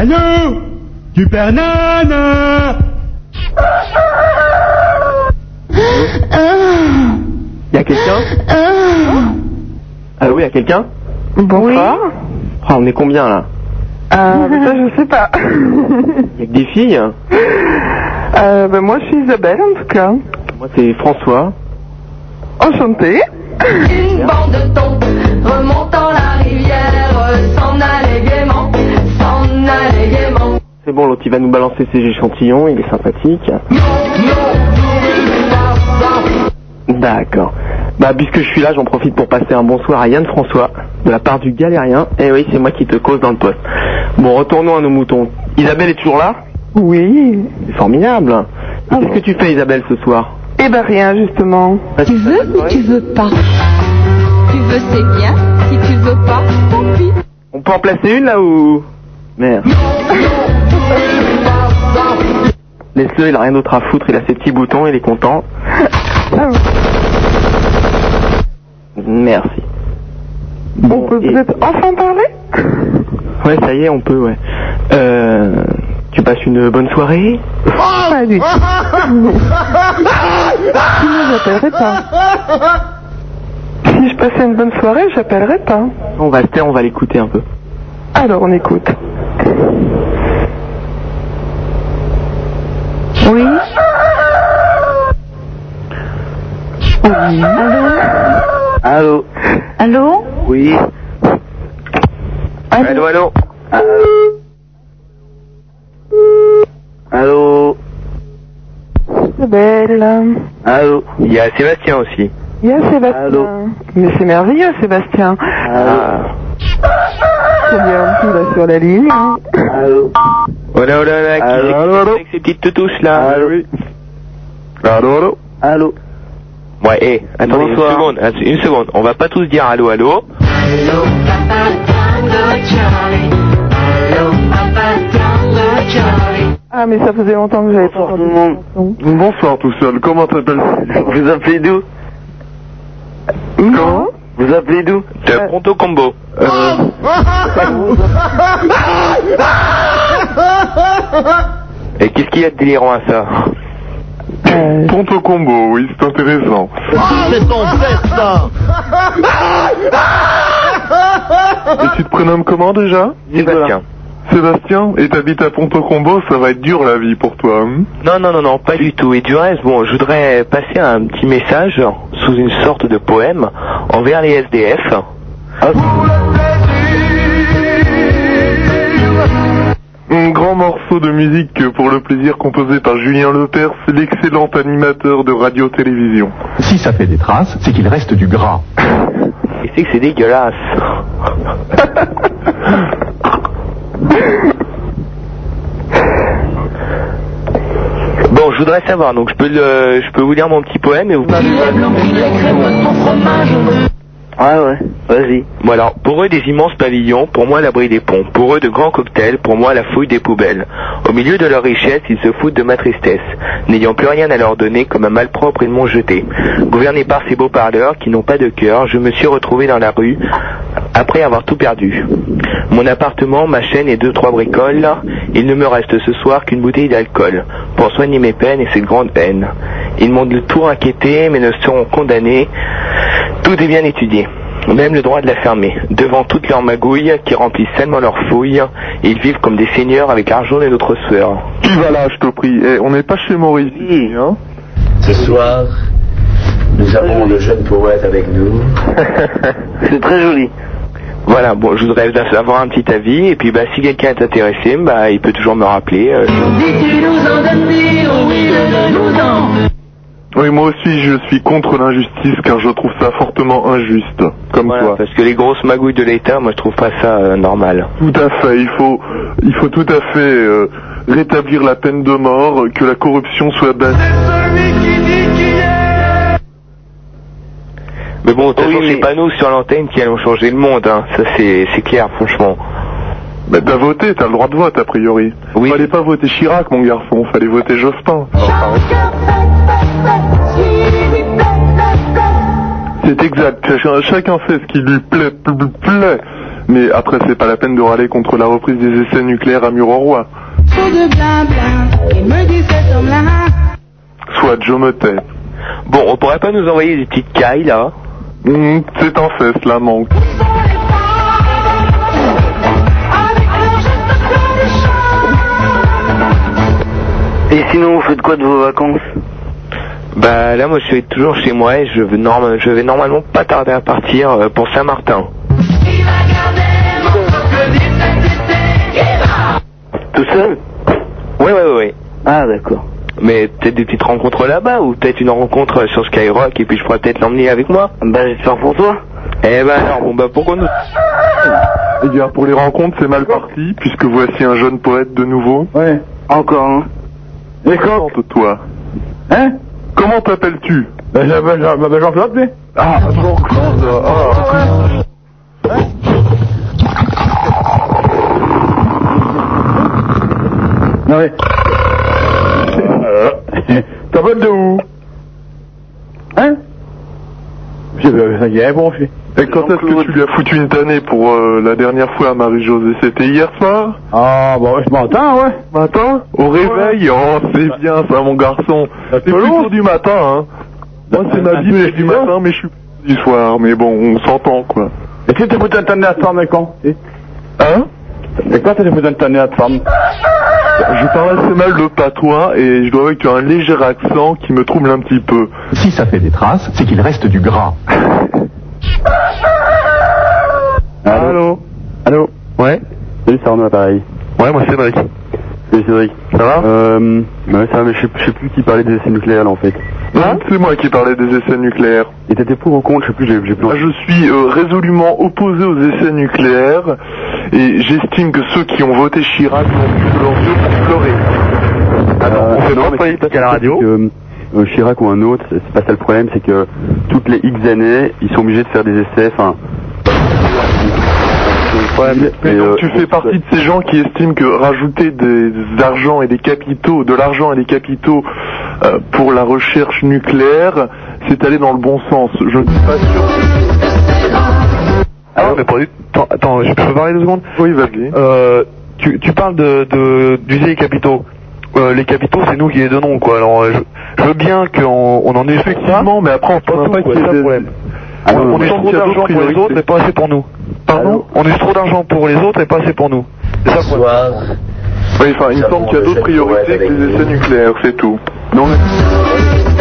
Allô Super Nana Y a quelqu'un Allô, y a quelqu'un Bonsoir. Ah, on est combien là Euh, mais ça, je sais pas. Y a que des filles euh, ben, moi, je suis Isabelle, en tout cas. Moi, c'est François. Enchantée. Une bande de thon remontant C'est bon, l'autre il va nous balancer ses échantillons, il est sympathique. D'accord. Bah, puisque je suis là, j'en profite pour passer un bonsoir à Yann François, de la part du galérien. Eh oui, c'est moi qui te cause dans le poste. Bon, retournons à nos moutons. Isabelle est toujours là? Oui. C'est formidable. Et Qu'est-ce que tu fais, Isabelle, ce soir? Eh ben, rien, justement. Tu veux ou tu veux pas? Tu veux c'est bien, si tu veux pas, tant pis. On peut en placer une là ou? Merde. Laisse-le, il a rien d'autre à foutre, il a ses petits boutons, il est content. Merci. On Bon, peut et- peut-être enfin parler Ouais, ça y est, on peut, ouais. Euh, tu passes une bonne soirée Pas du tout. Sinon, j'appellerai pas. Si je passais une bonne soirée, j'appellerai pas. On va on va l'écouter un peu. Alors, on écoute. Oui Oui. Allô Allô Allô Oui Allô allô Allô C'est belle. Allô Il y a Sébastien aussi. Il y a Sébastien. Allô Mais c'est merveilleux, Sébastien. Ah. C'est bien, il va sur la ligne. hein. Allô Oh là, oh là là, qui Allô, est- allô, allô avec ses petites toutouches là Allô, oui. Allô, allô Allô Ouais, hé, attendez Bonsoir. une seconde, une seconde, on va pas tous dire allô, allô. Hello, Papa Tango Charlie. Hello, Papa Tango Charlie. Ah, mais ça faisait longtemps que j'avais pas entendu. Bonsoir tout seul, comment t'appelles-tu Vous appelez d'où? Comment? Vous appelez d'où? De Euh. Pronto Combo. Euh, Et qu'est-ce qu'il y a de délirant à ça? Ponto combo, oui, c'est intéressant. C'est ton destin Et tu te prénommes comment déjà Sébastien. Sébastien, et t'habites à Ponto Combo, ça va être dur la vie pour toi. hein Non, non, non, non, pas du tout. Et du reste, bon, je voudrais passer un petit message sous une sorte de poème envers les SDF. Un grand morceau de musique pour le plaisir composé par Julien Lepers, l'excellent animateur de radio-télévision. Si ça fait des traces, c'est qu'il reste du gras. Et c'est que c'est dégueulasse. Bon, je voudrais savoir, donc je peux, le, je peux vous lire mon petit poème et vous... Ouais, ouais, vas-y. Bon alors, pour eux des immenses pavillons, pour moi l'abri des ponts. Pour eux de grands cocktails, pour moi la fouille des poubelles. Au milieu de leur richesse, ils se foutent de ma tristesse. N'ayant plus rien à leur donner, comme un malpropre, ils m'ont jeté. Gouverné par ces beaux parleurs qui n'ont pas de cœur, je me suis retrouvé dans la rue, après avoir tout perdu. Mon appartement, ma chaîne et deux trois bricoles, il ne me reste ce soir qu'une bouteille d'alcool, pour soigner mes peines et cette grande haine. Ils m'ont de tout inquiété, mais ne seront condamnés. Tout est bien étudié. Même le droit de la fermer. Devant toutes leurs magouilles qui remplissent seulement leurs fouilles, ils vivent comme des seigneurs avec l'argent de notre sueur. Tu vas là, je te prie. Eh, on n'est pas chez Maurice hein Ce soir, nous avons le jeune poète avec nous. C'est très joli. Voilà, bon, je voudrais avoir un petit avis, et puis bah, si quelqu'un est intéressé, bah, il peut toujours me rappeler. euh, Oui, moi aussi, je suis contre l'injustice car je trouve ça fortement injuste, comme voilà, toi. parce que les grosses magouilles de l'État, moi je trouve pas ça euh, normal. Tout à fait, il faut, il faut tout à fait euh, rétablir la peine de mort, que la corruption soit basse. Mais bon, de toute façon, c'est pas nous sur l'antenne qui allons changer le monde, hein. ça c'est c'est clair, franchement. Bah, t'as voté, t'as le droit de vote a priori. Oui. Fallait pas voter Chirac, mon garçon, fallait voter Jospin. C'est exact, Ch- chacun fait ce qui lui plaît, pl- pl- plaît. Mais après, c'est pas la peine de râler contre la reprise des essais nucléaires à homme-là. Soit Joe me tais. Bon, on pourrait pas nous envoyer des petites cailles là Hum, c'est un fait, cela manque. Et sinon, vous faites quoi de vos vacances? Bah là, moi je suis toujours chez moi et je vais, je vais normalement pas tarder à partir euh, pour Saint-Martin. Tout seul? Ouais, ouais, ouais, ouais. Ah, d'accord. Mais peut-être des petites rencontres là-bas ou peut-être une rencontre sur Skyrock et puis je pourrais peut-être l'emmener avec moi? Bah, j'espère pour toi. Eh ben alors, bon bah pourquoi nous... Eh bien, pour les rencontres, c'est mal parti, puisque voici un jeune poète de nouveau. Ouais. Encore, hein Et toi Hein? Comment t'appelles-tu Ben, m'appelle Jean-Claude, mais. Ah, Jean-Claude ah. Non, mais. Euh, T'appelles de où Hein Bon, suis. Et quand est-ce que tu lui as foutu une tannée pour euh, la dernière fois à Marie-Josée? C'était hier soir? Ah, bon, je m'entends, ouais. Matin? Au réveil? Oh, c'est bien ça, mon garçon. C'est plutôt du matin, hein. Moi, c'est ma vie, c'est du matin, mais je suis du soir. Mais bon, on s'entend, quoi. Et si t'es foutu un tanné à et quand Hein? Et quand foutu un tanné à te femme Je parle assez mal le patois et je dois avouer que tu as un léger accent qui me trouble un petit peu. Si ça fait des traces, c'est qu'il reste du gras. Allô Allô Ouais Salut, c'est Arnaud, l'appareil. Ouais, moi c'est Cédric. Salut, Cédric. Ça va Euh. Ouais, ça va, mais je sais, je sais plus qui parlait des essais nucléaires, là, en fait. Hein C'est moi qui parlais des essais nucléaires. Et t'étais pour ou contre Je sais plus, j'ai j'ai plus. Ah, Je suis euh, résolument opposé aux essais nucléaires et j'estime que ceux qui ont voté Chirac n'ont plus que leurs yeux pour pleurer. Fait non, pas mais c'est à la pas radio que, euh, Chirac ou un autre, c'est c'est pas ça le problème, c'est que toutes les X années, ils sont obligés de faire des essais, enfin. Mais Et, donc euh, tu fais partie de ces gens qui estiment que rajouter des argent et des capitaux, de l'argent et des capitaux euh, pour la recherche nucléaire, c'est aller dans le bon sens. Je ne suis pas sûr. Ah mais pour... attends, attends, je peux parler deux secondes? Oui, vas-y. Euh, tu, tu parles de, de d'user les capitaux. euh, les capitaux, c'est nous qui les donnons, quoi. Alors, je, je veux bien qu'on on en ait effectivement, mais après, on peut pas qu'il y ait des problèmes. Ah non, on mais- est trop d'argent pour les autres, mais pas assez pour nous. Pardon On est trop d'argent pour les autres et pas assez pour nous. C'est ça problème. Oui, enfin, il me semble qu'il y a d'autres priorités que les essais nucléaires, c'est tout. Non, mais...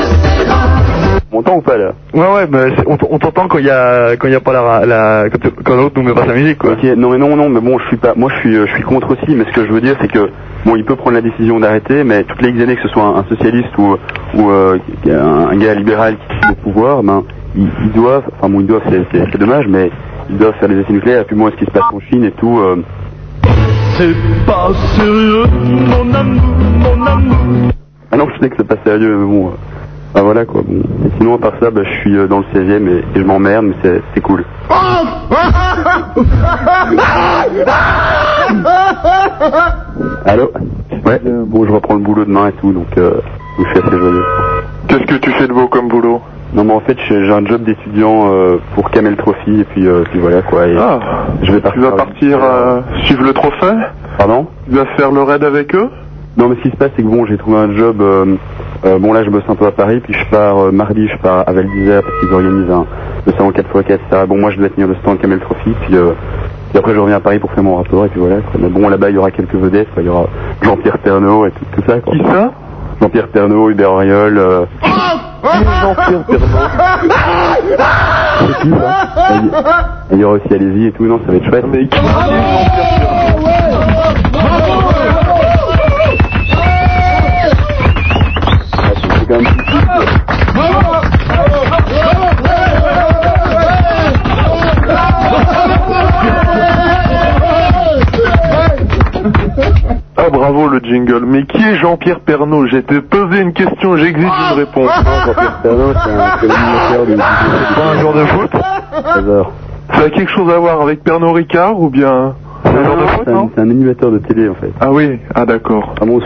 Ou pas, là? Ouais, ouais, mais on, t'entend quand il y a, quand il y a pas la, ra- la quand, quand l'autre nous met pas sa musique, quoi. Ok, non mais non, non, mais bon, je suis pas, moi je suis, je suis contre aussi, mais ce que je veux dire, c'est que bon, il peut prendre la décision d'arrêter, mais toutes les années, que ce soit un, un socialiste ou, ou euh, un, un gars libéral qui est au pouvoir, ben, ils, ils doivent, enfin bon, ils doivent, c'est- c'est c'est dommage, mais ils doivent faire des essais nucléaires. Et puis moi, ce qui se passe en Chine et tout. euh, C'est pas sérieux, mon amour, mon amour. Ah non, je sais que c'est pas sérieux, mais bon. euh, bah voilà quoi. Bon. Et sinon, à part ça, bah, je suis euh, dans le 16 e et, et je m'emmerde, mais c'est- c'est cool. Allô? Ouais, euh, bon, je reprends le boulot demain et tout, donc, euh, donc je suis assez joyeux. Qu'est-ce que tu fais de beau comme boulot? Non, mais en fait, j'ai j'ai un job d'étudiant euh, pour Camel Trophy, et puis, euh, puis voilà quoi. Et Ah, je vais Tu partir. vas partir euh, suivre le trophée? Pardon? Tu vas faire le raid avec eux? Non, mais ce qui se passe, c'est que bon, j'ai trouvé un job. euh, euh, bon, là, je bosse un peu à Paris, puis je pars euh, mardi, je pars à Val d'Isère parce qu'ils organisent un, le salon 4x4, etc. Bon, moi, je dois tenir le stand Camel Trophy, puis, euh, puis après, je reviens à Paris pour faire mon rapport, et puis voilà. Quoi. Mais bon, là-bas, il y aura quelques vedettes, quoi. Il y aura Jean-Pierre Pernaud et tout, tout ça, quoi. Qui ça? Jean-Pierre Pernaud, Hubert Auriol. Euh... Jean-Pierre c'est qui, ça Et il- y aura aussi Alési et tout, non, ça va être chouette. Mais qui? C'est quand même Ah bravo le jingle. Mais qui est Jean-Pierre Pernaud? J'ai été posé une question, j'exige une réponse. Jean-Pierre Pernaud, c'est un du. C'est pas un joueur de foot? 13 heures. Ça a quelque chose à voir avec Pernod Ricard ou bien c'est un joueur de foot C'est un, un animateur de télé en fait. Ah oui, ah d'accord. Ah bon.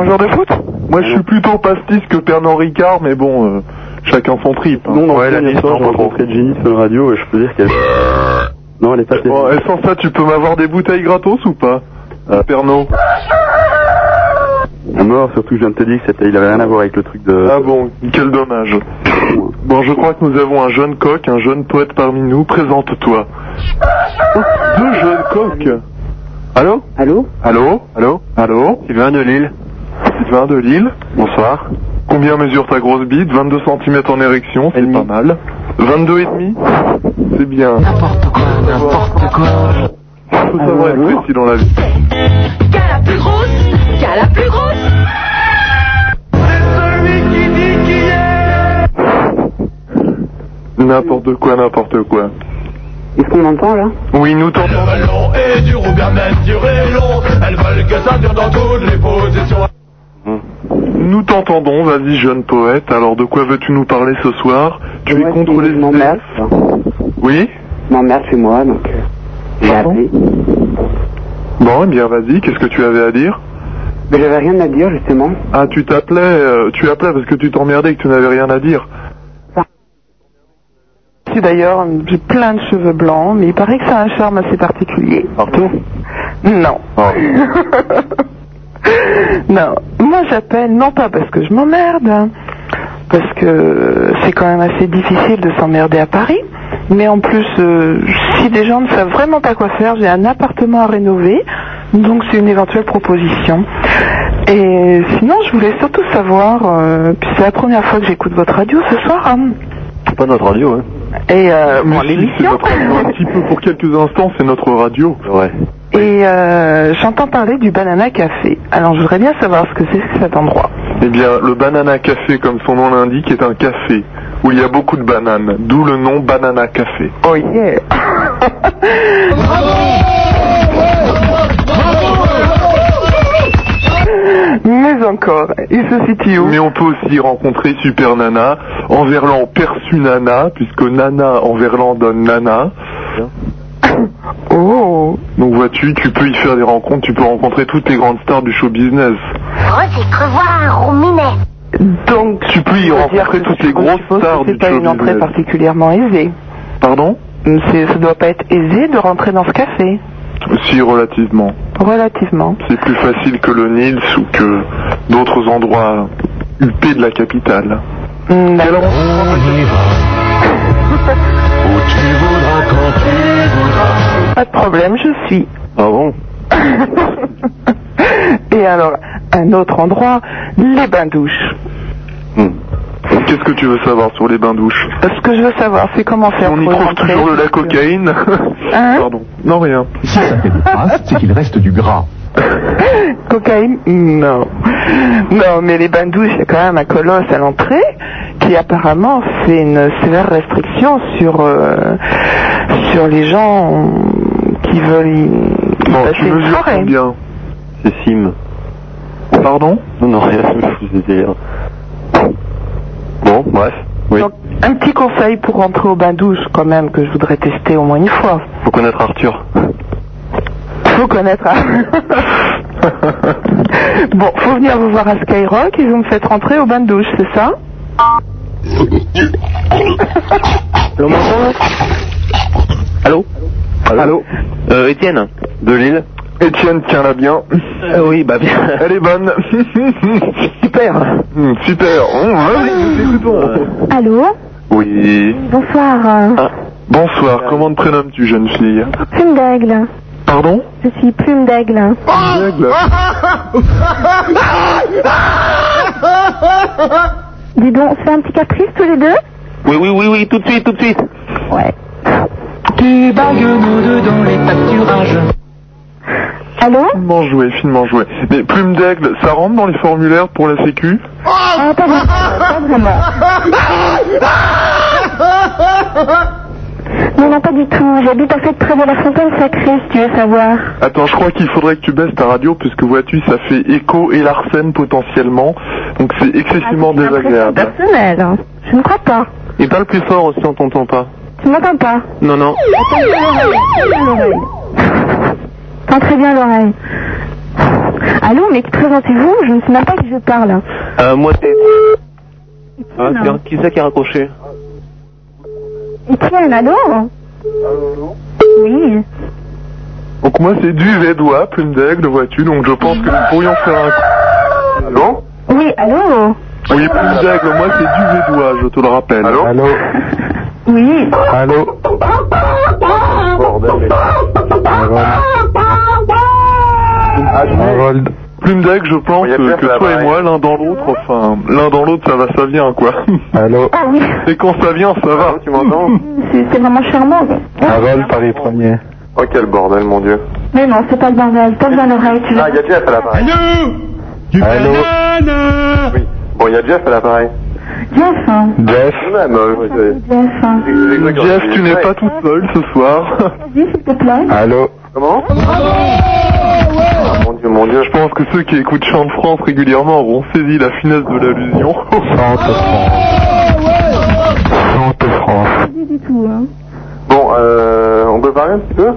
Un joueur de foot Moi je suis plutôt pastis que Pernod Ricard, mais bon, euh, chacun son trip. hein. Non, non, ouais, la dernière liste, non, j'ai rencontré Jenny sur la radio et je peux dire qu'elle. Non, elle est pas terrible. Bon, et sans ça, tu peux m'avoir des bouteilles gratos ou pas Euh. Pernod À mort, surtout, je viens de te dire que c'était, il avait rien à voir avec le truc de. Ah bon, quel dommage. Bon, je crois que nous avons un jeune coq, un jeune poète parmi nous. Présente-toi. Oh, deux jeunes coqs. Allô? Allô? Allô? Allô? Allô? Sylvain de Lille? Sylvain de Lille. Bonsoir. Combien mesure ta grosse bite? 22 cm en érection, c'est pas mal. 22 et demi? C'est bien. N'importe quoi, n'importe quoi. Faut savoir être précis dans la vie. Qu'à la plus grosse Qu'à la plus grosse N'importe quoi, n'importe quoi. Est-ce qu'on m'entend là? Oui, nous t'entendons. Long et dur ou bien même dur et long, elles veulent que ça dure dans toutes les positions. Nous t'entendons, vas-y jeune poète, alors de quoi veux-tu nous parler ce soir? Tu es contre les... Je m'emmerde. Oui? Je m'emmerde chez moi, donc euh, j'ai appelé. Bon, eh bien vas-y, qu'est-ce que tu avais à dire? Mais j'avais rien à dire justement. Ah, tu t'appelais, euh, tu appelais parce que tu t'emmerdais et que tu n'avais rien à dire. Si d'ailleurs, j'ai plein de cheveux blancs, mais il paraît que ça a un charme assez particulier. Partout Non. non. Moi j'appelle non pas parce que je m'emmerde, hein, parce que c'est quand même assez difficile de s'emmerder à Paris, mais en plus, euh, si des gens ne savent vraiment pas quoi faire, j'ai un appartement à rénover, donc c'est une éventuelle proposition. Et sinon, je voulais surtout savoir, euh, puis c'est la première fois que j'écoute votre radio ce soir, hein, C'est pas notre radio, hein. Et euh, bon, si, l'émission. c'est notre radio un petit peu pour quelques instants, c'est notre radio. Ouais. Et euh, j'entends parler du Banana Café. Alors je voudrais bien savoir ce que c'est que cet endroit. Eh bien, le Banana Café, comme son nom l'indique, est un café où il y a beaucoup de bananes, d'où le nom Banana Café. Oh yeah Mais encore, il se situe où Mais on peut aussi rencontrer Super Nana, en verlan perçu Nana, puisque Nana en verlan donne Nana. Oh Donc vois-tu, tu peux y faire des rencontres, tu peux rencontrer toutes les grandes stars du show business. Oh, un rouminet. Donc, Tu peux y rencontrer toutes les grosses suppose que stars du C'est pas show une entrée business. particulièrement aisée. Pardon? Ça doit pas être aisé de rentrer dans ce café. Si, relativement. Relativement. C'est plus facile que le Nils ou que d'autres endroits huppés de la capitale. Hmm, d'accord. Pas de problème, je suis. Ah bon Et alors, un autre endroit, les bains-douches. Qu'est-ce que tu veux savoir sur les bains-douches Ce que je veux savoir, c'est comment faire On y trouve rentrer. toujours de la cocaïne Hein Pardon. Non, rien. Si ça fait des traces, c'est qu'il reste du gras. Cocaïne Non. Non, mais les bains-douches, il y a quand même un colosse à l'entrée qui apparemment fait une sévère restriction sur, euh, sur les gens qui veulent y, y Bon, passer tu une mesures soirée. combien C'est Sim. Pardon? Non, non, rien, je vous ai dit. Bon, bref. Oui. Donc, un petit conseil pour rentrer au bain-douche quand même que je voudrais tester au moins une fois. Faut connaître Arthur. Faut connaître. hein. bon, faut venir vous voir à Skyrock et vous me faites rentrer au bain de douche, c'est ça? Allô, Allô? Allô? Euh, Étienne De Lille Étienne, tiens-la bien. Euh, Oui, bah bien. Elle est bonne. Super. Hmm, Super. Vas-y, nous t'écoutons. Allô Oui. Bonsoir. euh, Bonsoir, comment te prénommes-tu, jeune fille Plume d'aigle. Pardon Je suis plume d'aigle. Aigle. Dis donc, on se fait un petit caprice tous les deux Oui, oui, oui, oui, tout de suite, tout de suite. Ouais. Tu bagues nous deux dans les pâturages. Allô Finement joué, finement joué. Mais plume d'aigle, ça rentre dans les formulaires pour la sécu Ah, pas vraiment. Pas vraiment. Non, non, pas du tout. J'habite en fait près de la fontaine sacrée, si tu veux savoir. Attends, je crois qu'il faudrait que tu baisses ta radio, puisque vois-tu, ça fait écho et l'arsène potentiellement, donc c'est excessivement désagréable. Personnel. hein. Je ne crois pas. Et parle plus fort aussi, on t'entend pas. Tu m'entends pas Non, non. Attends l'oreille. Très bien l'oreille. Allô, mais qui présentez-vous? Je ne sais même pas qui je parle. Euh, moi, c'est... Ah, qui c'est qui a raccroché? Étienne, allô? Oui. Donc moi c'est du Védois, plume d'aigle, vois-tu, donc je pense que nous pourrions faire un coup. Allô? Oui, allô? Oui, plume d'aigle, moi c'est du Védois, je te le rappelle. Allô? Allô? Oui. Allô? Bordel. Harold. Plume d'aigle, je pense que, que toi et moi, l'un dans l'autre, enfin, l'un dans l'autre, ça va, ça vient, quoi. Allô Ah oui. Et quand ça vient, ça va. Tu m'entends? C'est c'est vraiment charmant. Harold, Paris premier. Oh, quel bordel, mon dieu. Mais non, c'est pas le bordel. Tends bien l'oreille, tu veux. Ah, il y a Jeff à l'appareil. Allô Oui. Bon, il y a Jeff à l'appareil. Jeff, hein. Jeff Même, euh, Jeff, hein. Jeff, tu n'es pas tout seul ce soir. Vas-y, s'il te plaît. Allô Comment? Mon dieu. Je pense que ceux qui écoutent Chant de France régulièrement auront saisi la finesse de l'allusion. Chante France. Chante France. Vas-y du tout, hein. Bon, euh, on peut parler un petit peu?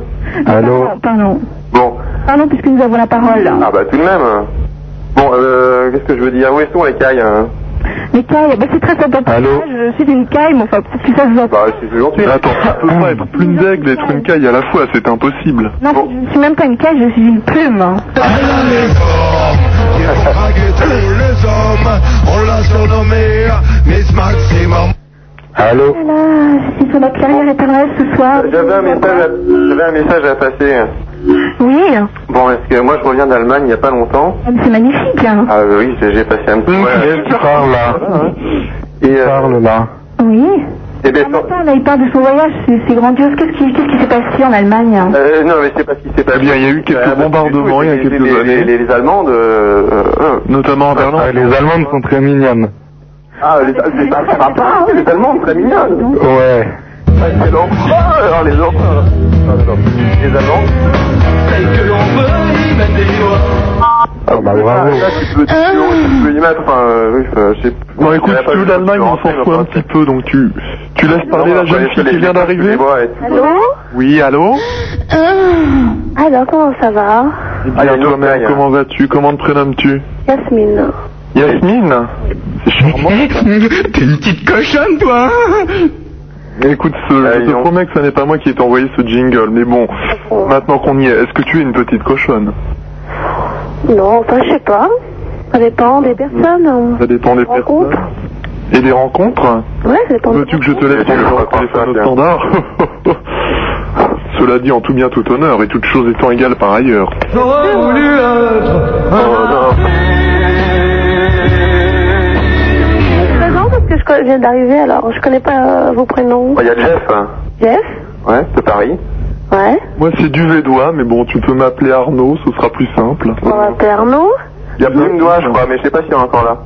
Allô? Pardon, pardon. Bon. Pardon, puisque nous avons la parole. Ah bah tout de même. Bon, euh, qu'est-ce que je veux dire? Où sont les cailles hein? Les cailles, bah c'est très sympa. Allô Je suis une caille, mais enfin, peut-être que ça se voit. Bah, c'est gentil. Attends, ça peut pas être plume d'aigle et être une caille à la fois, c'est impossible. Non, je suis même pas une caille, je suis une plume. hein. tous les hommes, on l'a surnommé Miss Maximum. Allô Voilà, je suis sur la clairière éternelle ce soir. J'avais un message à, j'avais un message à passer. Oui, Bon, est-ce que moi je reviens d'Allemagne il n'y a pas longtemps Ah, c'est magnifique. hein. Ah oui, j'ai j'ai passé un petit ouais, tu parles là. Et euh, parle là. Oui. Eh bien, Ah, attends, là, il parle de son voyage, c'est c'est grandiose. Qu'est-ce qui qu'est-ce qui s'est passé en Allemagne euh, non, mais c'est pas ce qui s'est passé. Eh bien, il y a eu quelques bombardements il y a quelques les- années. Les, Allemandes, euh, notamment en Berlin. les Allemandes sont très mignonnes. Ah, les, c'est pas, c'est pas pas- les Allemandes très mignonnes. Ouais. Les horreur, les. Non, non, non. Les Allemandes. que l'on peut y mettre des doigts. Ah bah bravo. Là, tu peux, tu peux, tu peux y mettre, enfin, euh, oui, je sais Bon, écoute, si tu veux l'Allemagne, on s'en fout un petit peu, donc tu, tu laisses parler la jeune fille qui vient d'arriver Allô Oui, allô Alors, comment ça va? Eh bien, toi-même, comment vas-tu? Comment te prénommes-tu? Yasmine. Yasmine C'est charmant. T'es une petite cochonne, toi Écoute, ce- je te promets que ce n'est pas moi qui ai envoyé ce jingle, mais bon, maintenant qu'on y est, est-ce que tu es une petite cochonne? Non, enfin, je sais pas. Ça dépend des personnes. hein. Ça dépend des Rencontres. personnes. Et des rencontres? Ouais, ça dépend. Veux-tu que je te laisse de téléphone au standard? Cela dit en tout bien tout honneur, et toutes choses étant égales par ailleurs. J'aurais voulu être je viens d'arriver, alors je connais pas euh, vos prénoms. Il y a Jeff. Jeff? Ouais, de Paris. Ouais. Moi c'est du Védois, mais bon, tu peux m'appeler Arnaud, ce sera plus simple. On va appeler Arnaud. Il y a Brunois, je crois, mais je sais pas s'il est encore là.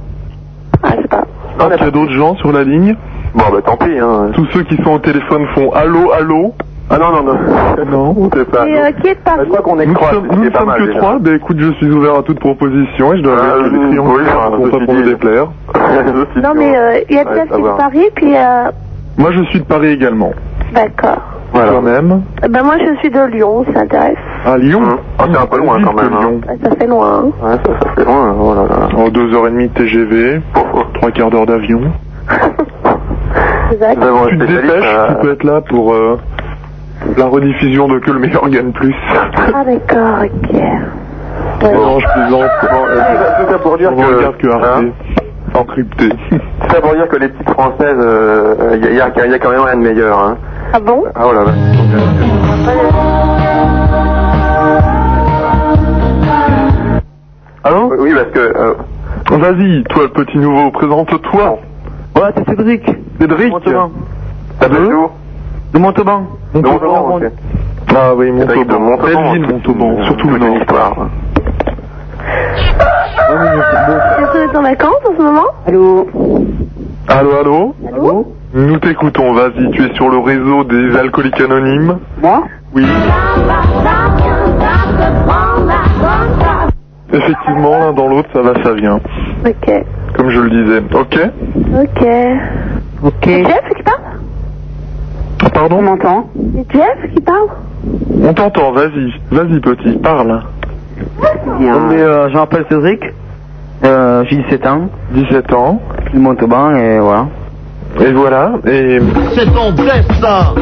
Ah, je sais pas. Ah, il y a d'autres gens sur la ligne Bon, bah tant pis, hein. Tous ceux qui sont au téléphone font allô, allô Ah non, non, non. Non, c'est pas. Et euh, qui est de Paris Je crois qu'on est Nous trois, sommes, nous ne que déjà. trois, ben écoute, je suis ouvert à toute proposition et je dois Ah, avouer que les oui, clients oui, ne sont pas pour me déplaire. Non, mais euh, il y a Jeff qui est de. Paris, puis. Euh... Moi je suis de Paris également. D'accord. Toi-même Eh Ben, moi, je suis de Lyon, ça t'intéresse. À Lyon Ah, c'est un peu loin quand même. Hein. Lyon. Ça fait loin. hein. Ouais, ça, ça fait loin, oh là là. En deux heures et demie de TGV, trois quarts d'heure d'avion. Exact. Tu te dépêches, euh, tu peux être là pour euh, la rediffusion de Que le meilleur gagne plus. Ah, d'accord, ok. Non, je plaisante. Tout ça pour dire On que. regarde que Arte. hein, Encrypté. Tout ça pour dire que les petites françaises, il y, a- y a y a quand même rien de meilleur. Hein. Ah bon? Ah oh là là. Allô? Oui, parce que. euh, Vas-y, toi le petit nouveau, présente-toi. Ouais, c'est Cédric. Cédric. Montauban. T'appelles De Montauban. De Montauban, ok. Ah oui, Montauban. Montauban. Montauban, surtout le nord. histoire. Est-ce que vous êtes en vacances en ce moment? Allô? Allô, allô? Allô? Nous t'écoutons, vas-y, tu es sur le réseau des alcooliques anonymes. Moi? Oui. Effectivement, l'un dans l'autre, ça va, ça vient. Ok. Comme je le disais. Ok? Ok. Ok. C'est Jeff qui parle Ah, Pardon On m'entend C'est Jeff qui parle On t'entend, vas-y. Vas-y, petit, parle. Est, euh, Je m'appelle Cédric. Euh, J'ai 17 ans. 17 ans. Je suis de Montauban et voilà. Et voilà, et C'est ton destin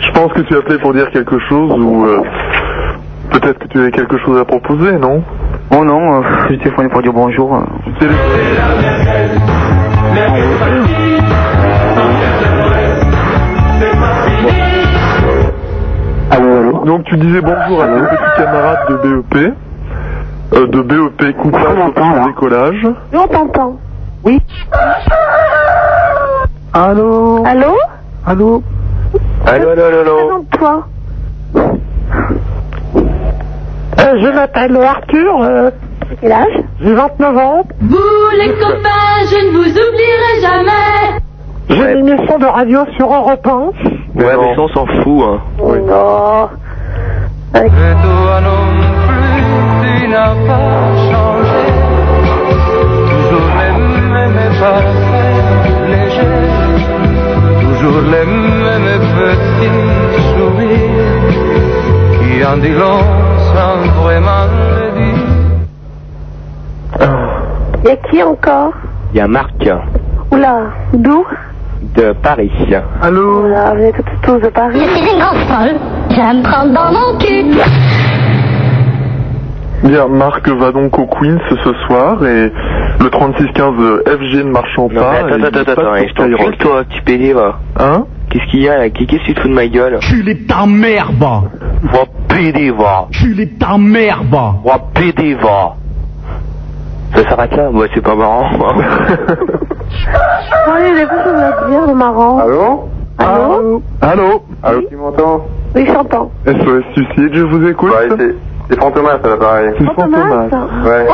je pense que tu appelais pour dire quelque chose ou euh, peut-être que tu avais quelque chose à proposer, non? Oh non, euh, j'ai téléphoné pour dire bonjour. Tu Donc tu disais bonjour à tes petits camarades de BEP, euh, de BEP m'entend, au là. décollage. Nous, on t'entend. Oui Allô Allô Allô Allô, allô, allô, allô. Présente-toi. Euh, je m'appelle Arthur, euh, Quel âge j'ai 29 ans. Vous les copains, je ne vous oublierai jamais. J'ai une émission de radio sur Europe 1. Ouais, mais ça, on s'en fout, hein. Non. Et toi non plus, tu n'as pas changé. Toujours les mêmes parfaits légers. Toujours les mêmes petits sourires. Qui en dit long sans vraiment le dire. Y a qui encore? Il y a Marc Oula, d'où? De Paris. Allô? Oula, vous êtes tous, tous de Paris. Je suis une grande folle. Prendre dans mon cul. Bien, Marc va donc au Queens ce soir et le 3615 FG ne marchant Non, pas. mais attends, attends, attends, attends, je t'encule, toi, tu pédé, va. Hein Qu'est-ce qu'il y a, là? Qui qu'est-ce que tu te fous de ma gueule? Culé ta mère, va Va pédé, va. Culé ta mère, va Va pédé, va. Ça s'arrête là? Ouais, c'est pas marrant. De marrant. Allô? Allô? Allô? Allô, tu m'entends? Oui, j'entends. SOS Suicide, je vous écoute. Ouais, c'est- c'est Fantomas, à l'appareil. C'est Fantomas. Fantomas. Ouais.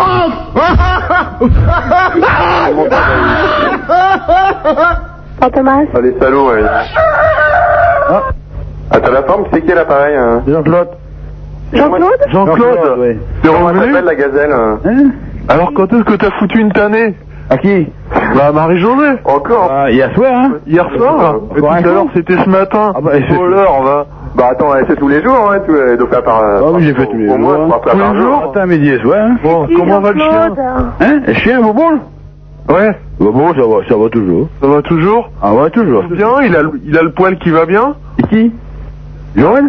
Fantomas. Ah, les salauds, ouais. Ah, t'as la forme, c'est qui l'appareil hein Jean-Claude Jean-Claude Jean-Claude, ouais. t'es Comment elle revenu s'appelle la gazelle hein Hein Alors quand est-ce que t'as foutu une tannée À qui Bah Marie-Josée. Encore Ah, Hier soir, hein Hier soir Et tout Encore à l'heure c'était ce matin. Ah bah, et c'est- Voleur, va. Bah attends, elle fait tous les jours, hein, tout, elle doit faire par... Ah oui, j'ai fait tous les Au moins jours. trois Tous par les jour. jours Matin, midi et soir, hein Bon, comment va le chien Jean-Claude Hein Le chien, vous bon Ouais. Bah bon, ça va, ça va toujours. Ça va toujours Ah ouais, toujours. Bien, il a, le- il a le poil qui va bien Et qui Joël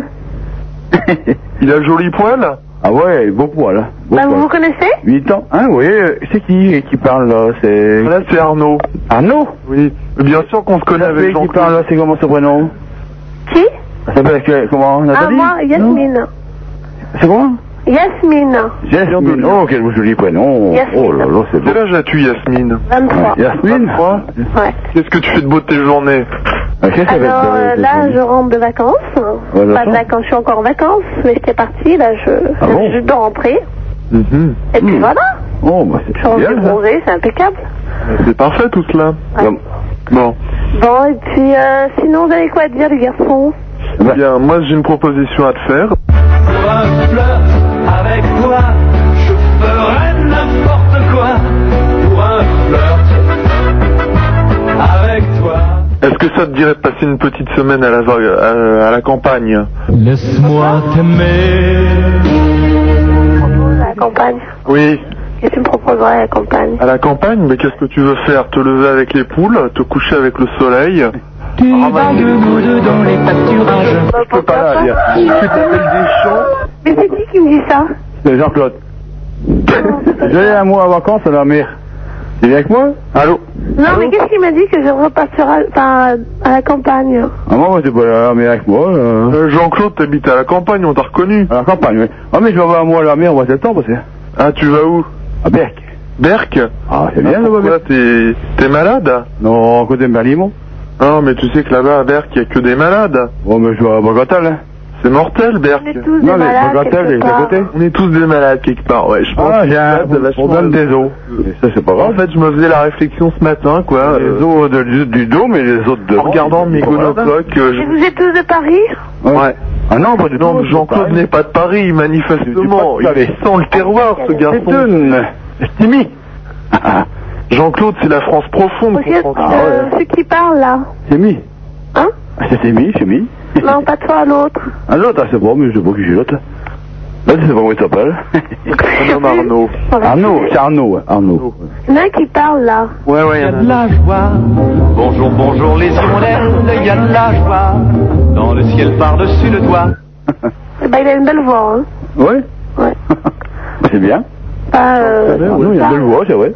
Il a le joli poil Ah ouais, beau poil. hein. Beau Bah, vous poil. vous connaissez 8 ans Hein, oui, euh, c'est qui qui parle là C'est Là, c'est Arnaud. Arnaud Oui. Bien sûr qu'on se connaît avec fille qui Jean-Claude. parle là, c'est comment son prénom Qui Ça s'appelle comment Ah, moi, Yasmine. C'est comment Yasmine. Jasmine. Oh, quel joli prénom. Yasmine. Oh là là, c'est beau. Quel âge as-tu, Yasmine 23. Yasmine 23 Ouais. Qu'est-ce que tu fais de beau de tes journées Ah, va Alors être, euh, là, je rentre de vacances. Ouais, Pas de vacances, je suis encore en vacances, mais j'étais partie. Là, je, Ah bon je dois rentrer. Mhm. Et puis voilà, Oh, bah c'est je suis bien. bronzée, c'est impeccable. C'est parfait tout cela. Bon. Bon. Bon, et puis euh, sinon, vous avez quoi à dire, les garçons? Bah. Bien, moi j'ai une proposition à te faire. Pour un flirt avec toi, je ferais n'importe quoi. Pour un flirt avec toi. Est-ce que ça te dirait de passer une petite semaine à la, à, à la campagne Laisse-moi t'aimer. À la campagne. Oui. Qu'est-ce que tu me proposerais à la campagne? À la campagne, mais qu'est-ce que tu veux faire? Te lever avec les poules, te coucher avec le soleil? Tu vas debout dans les pâturages. Je peux pas là, dire. Tu t'appelles Deschamps Mais c'est qui qui me dit ça C'est Jean-Claude. J'ai un mois en vacances à la mer. Tu viens avec moi Allô Non, mais qu'est-ce qui m'a dit que je repasserai enfin, à la campagne Ah, moi, moi, tu peux aller à la mer avec moi. euh. Euh, Jean-Claude, t'habites à la campagne, on t'a reconnu. À la campagne, oui. Ah, mais je vais avoir un mois à la mer au mois de septembre, c'est. Ah, tu vas où À Berck. Berck Ah, c'est bien, Ah, là-bas. T'es t'es malade Non, à côté de Berlimont. Non, mais tu sais que là-bas à Berck, il y a que des malades. Bon, mais je vais à Bogatal, hein. C'est mortel, Berck. On est tous des Non, mais malades Bogatal, quelque il est à part. côté. On est tous des malades quelque part, ouais. Je pense Ah, que j'ai un c'est problème des os. Ça, c'est pas En grave. fait, je me faisais la réflexion ce matin, quoi. Les euh, os de- du, du dos, mais les autres de. en regardant mes gonocoques. euh, Et je- vous êtes tous de Paris Ouais. Ah non, pas du tout. Non, Jean-Claude n'est pas de Paris, manifestement. Il sent le terroir, ce C'est garçon. une. Stimi. Jean-Claude, c'est la France profonde, Aussi, comprends-tu euh, Ceux qui parlent là. C'est mis. Hein Ah, c'est Stimi, c'est mis. Non, pas toi, l'autre. Ah, l'autre, ah, c'est bon, mais je sais pas qui c'est l'autre. L'autre, c'est pas comment il s'appelle. Arnaud. Arnaud, c'est Arnaud, ouais, Arnaud. Il y en a un qui parle là. Ouais, ouais, Il y a de la joie. Bonjour, bonjour les hirondelles. Il y a de la joie. Dans le ciel par-dessus le toit. Eh ben, il a une belle voix, hein. Ouais Ouais. C'est bien. Pas, euh, Arnaud, il a une belle voix, c'est vrai.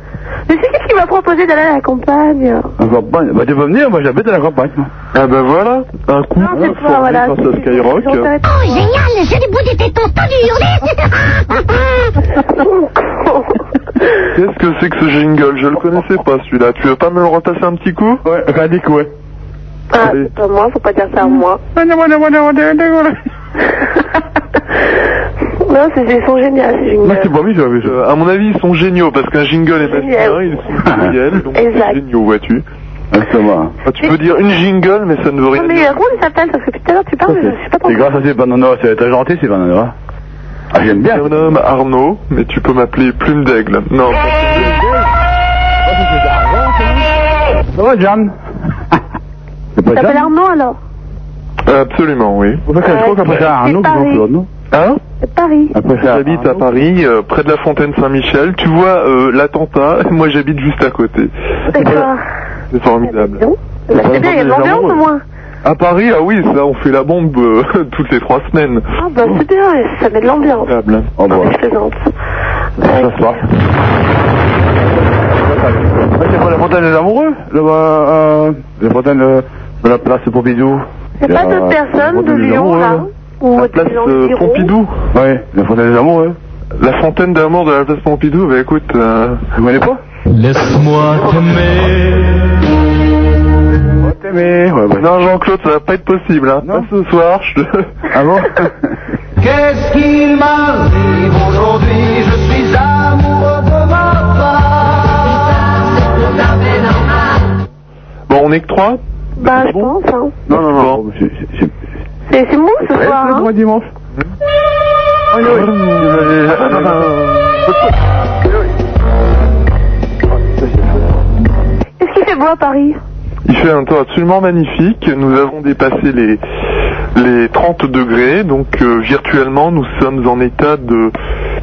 Mais c'est qu'est-ce qui m'a proposé d'aller à la campagne En campagne. Bah, tu peux venir, moi j'habite à la campagne. Ah ben voilà, un coup Non, c'est toi, voilà. grâce à Skyrock. Oh, génial, j'ai du bout des tétons tendus. Qu'est-ce que c'est que ce jingle? Je le connaissais pas celui-là. Tu veux pas me le repasser un petit coup? Ouais, Radic, ouais. Ah, c'est pas moi, faut pas dire ça à moi. Non, c'est- ils sont géniaux, ces Moi, jingles. c'est pas mis, j'avais ça. Euh, À mon avis, ils sont géniaux parce qu'un jingle est masculin, ils sont pluriels, donc Exact. c'est géniaux, vois-tu. Ah, ça va. Ah, tu peux dire une jingle, mais ça ne veut rien Non, mais dire. comment il s'appelle Parce que tout à l'heure, tu parles, mais je sais pas trop. C'est grâce à ces bananas, c'est très gentil, ces bananas. Ah, j'aime bien. Mon homme Arnaud, mais tu peux m'appeler Plume d'Aigle. Non, pas Ça va, Jeanne? Tu t'appelles Arnaud alors Absolument, oui. Je crois qu'après ça, Arnaud, C'est c'est Paris. Jean-Claude, non Hein Paris. Après ça, J'habite à Paris, euh, près de la fontaine Saint-Michel. Tu vois euh, l'attentat, moi j'habite juste à côté. D'accord. C'est formidable. Bah, c'est bien, il y a de l'ambiance au moins. À Paris, ah oui, ça, on fait la bombe euh, toutes les trois semaines. Ah, bah c'est bien, ça met de l'ambiance. Formidable. Oh, bah, Je plaisante. ça se passe. Ah, c'est pas la fontaine des amoureux Là-bas, euh, la fontaine de, de la place Pompidou. C'est pas d'autres personnes de Lyon là Ou La place euh, Pompidou. Ouais, la fontaine des amoureux. La fontaine d'amour de la place Pompidou, bah écoute... Euh... Vous connaissez pas? Laisse-moi t'aimer. T'aimer, ouais, ouais. Non Jean-Claude, ça va pas être possible, hein. Non. Pas ce soir, je te... Ah bon? Qu'est-ce qu'il m'arrive aujourd'hui? Je suis amoureux de ma femme. Bon, on est que trois? Bah, je pense, hein. Non, non, non. Bon. c'est- c'est- c'est- C'est c'est mou ce soir, le hein. droit dimanche. Oui, Qu'est-ce qu'il fait beau à Paris Il fait un temps absolument magnifique. Nous avons dépassé les, les 30 degrés. Donc, euh, virtuellement, nous sommes en état de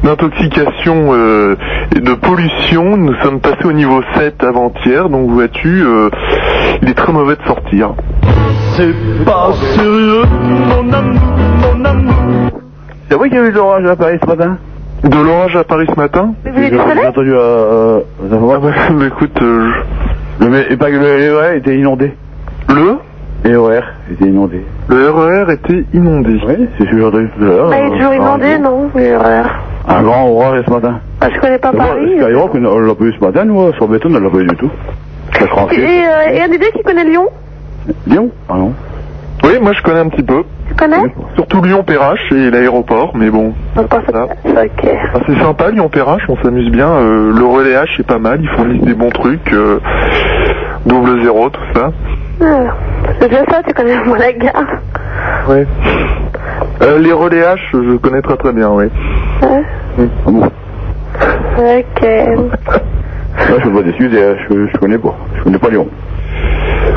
d'intoxication euh, et de pollution. Nous sommes passés au niveau 7 avant-hier, donc vois-tu, euh, il est très mauvais de sortir. C'est pas sérieux, mon amour, mon amour. C'est vrai qu'il y a eu de l'orage à Paris ce matin De l'orage à Paris ce matin J'ai j'ai entendu euh, euh, Ah bah, bah, écoute, euh, le, mais, et pas que le RER était inondé. Le Le RER était inondé. Le RER était inondé. Oui, c'est ce que j'ai entendu tout à l'heure. Il est euh, toujours par inondé, non oui, voilà. Un grand orage ce matin. Bah, Je connais pas Paris. Skyrock, on l'a pas eu ce matin, nous, sur béton, on l'a pas eu du tout. Et euh, et un idée qui connaît Lyon Lyon Ah non. Oui, moi je connais un petit peu. Tu connais Surtout Lyon-Perrache et l'aéroport, mais bon. Ça. Ok. Ah, c'est sympa Lyon-Perrache, on s'amuse bien. euh, le relais H est pas mal, ils fournissent des bons trucs. euh, double zéro, tout ça. Ah, C'est bien ça, tu connais moi la gare. Ouais. Euh, les relais H, je connais très très bien, oui. Ouais. Ah bon Ok. Là, je suis pas déçu, je, je, je connais pas. Je connais pas Lyon.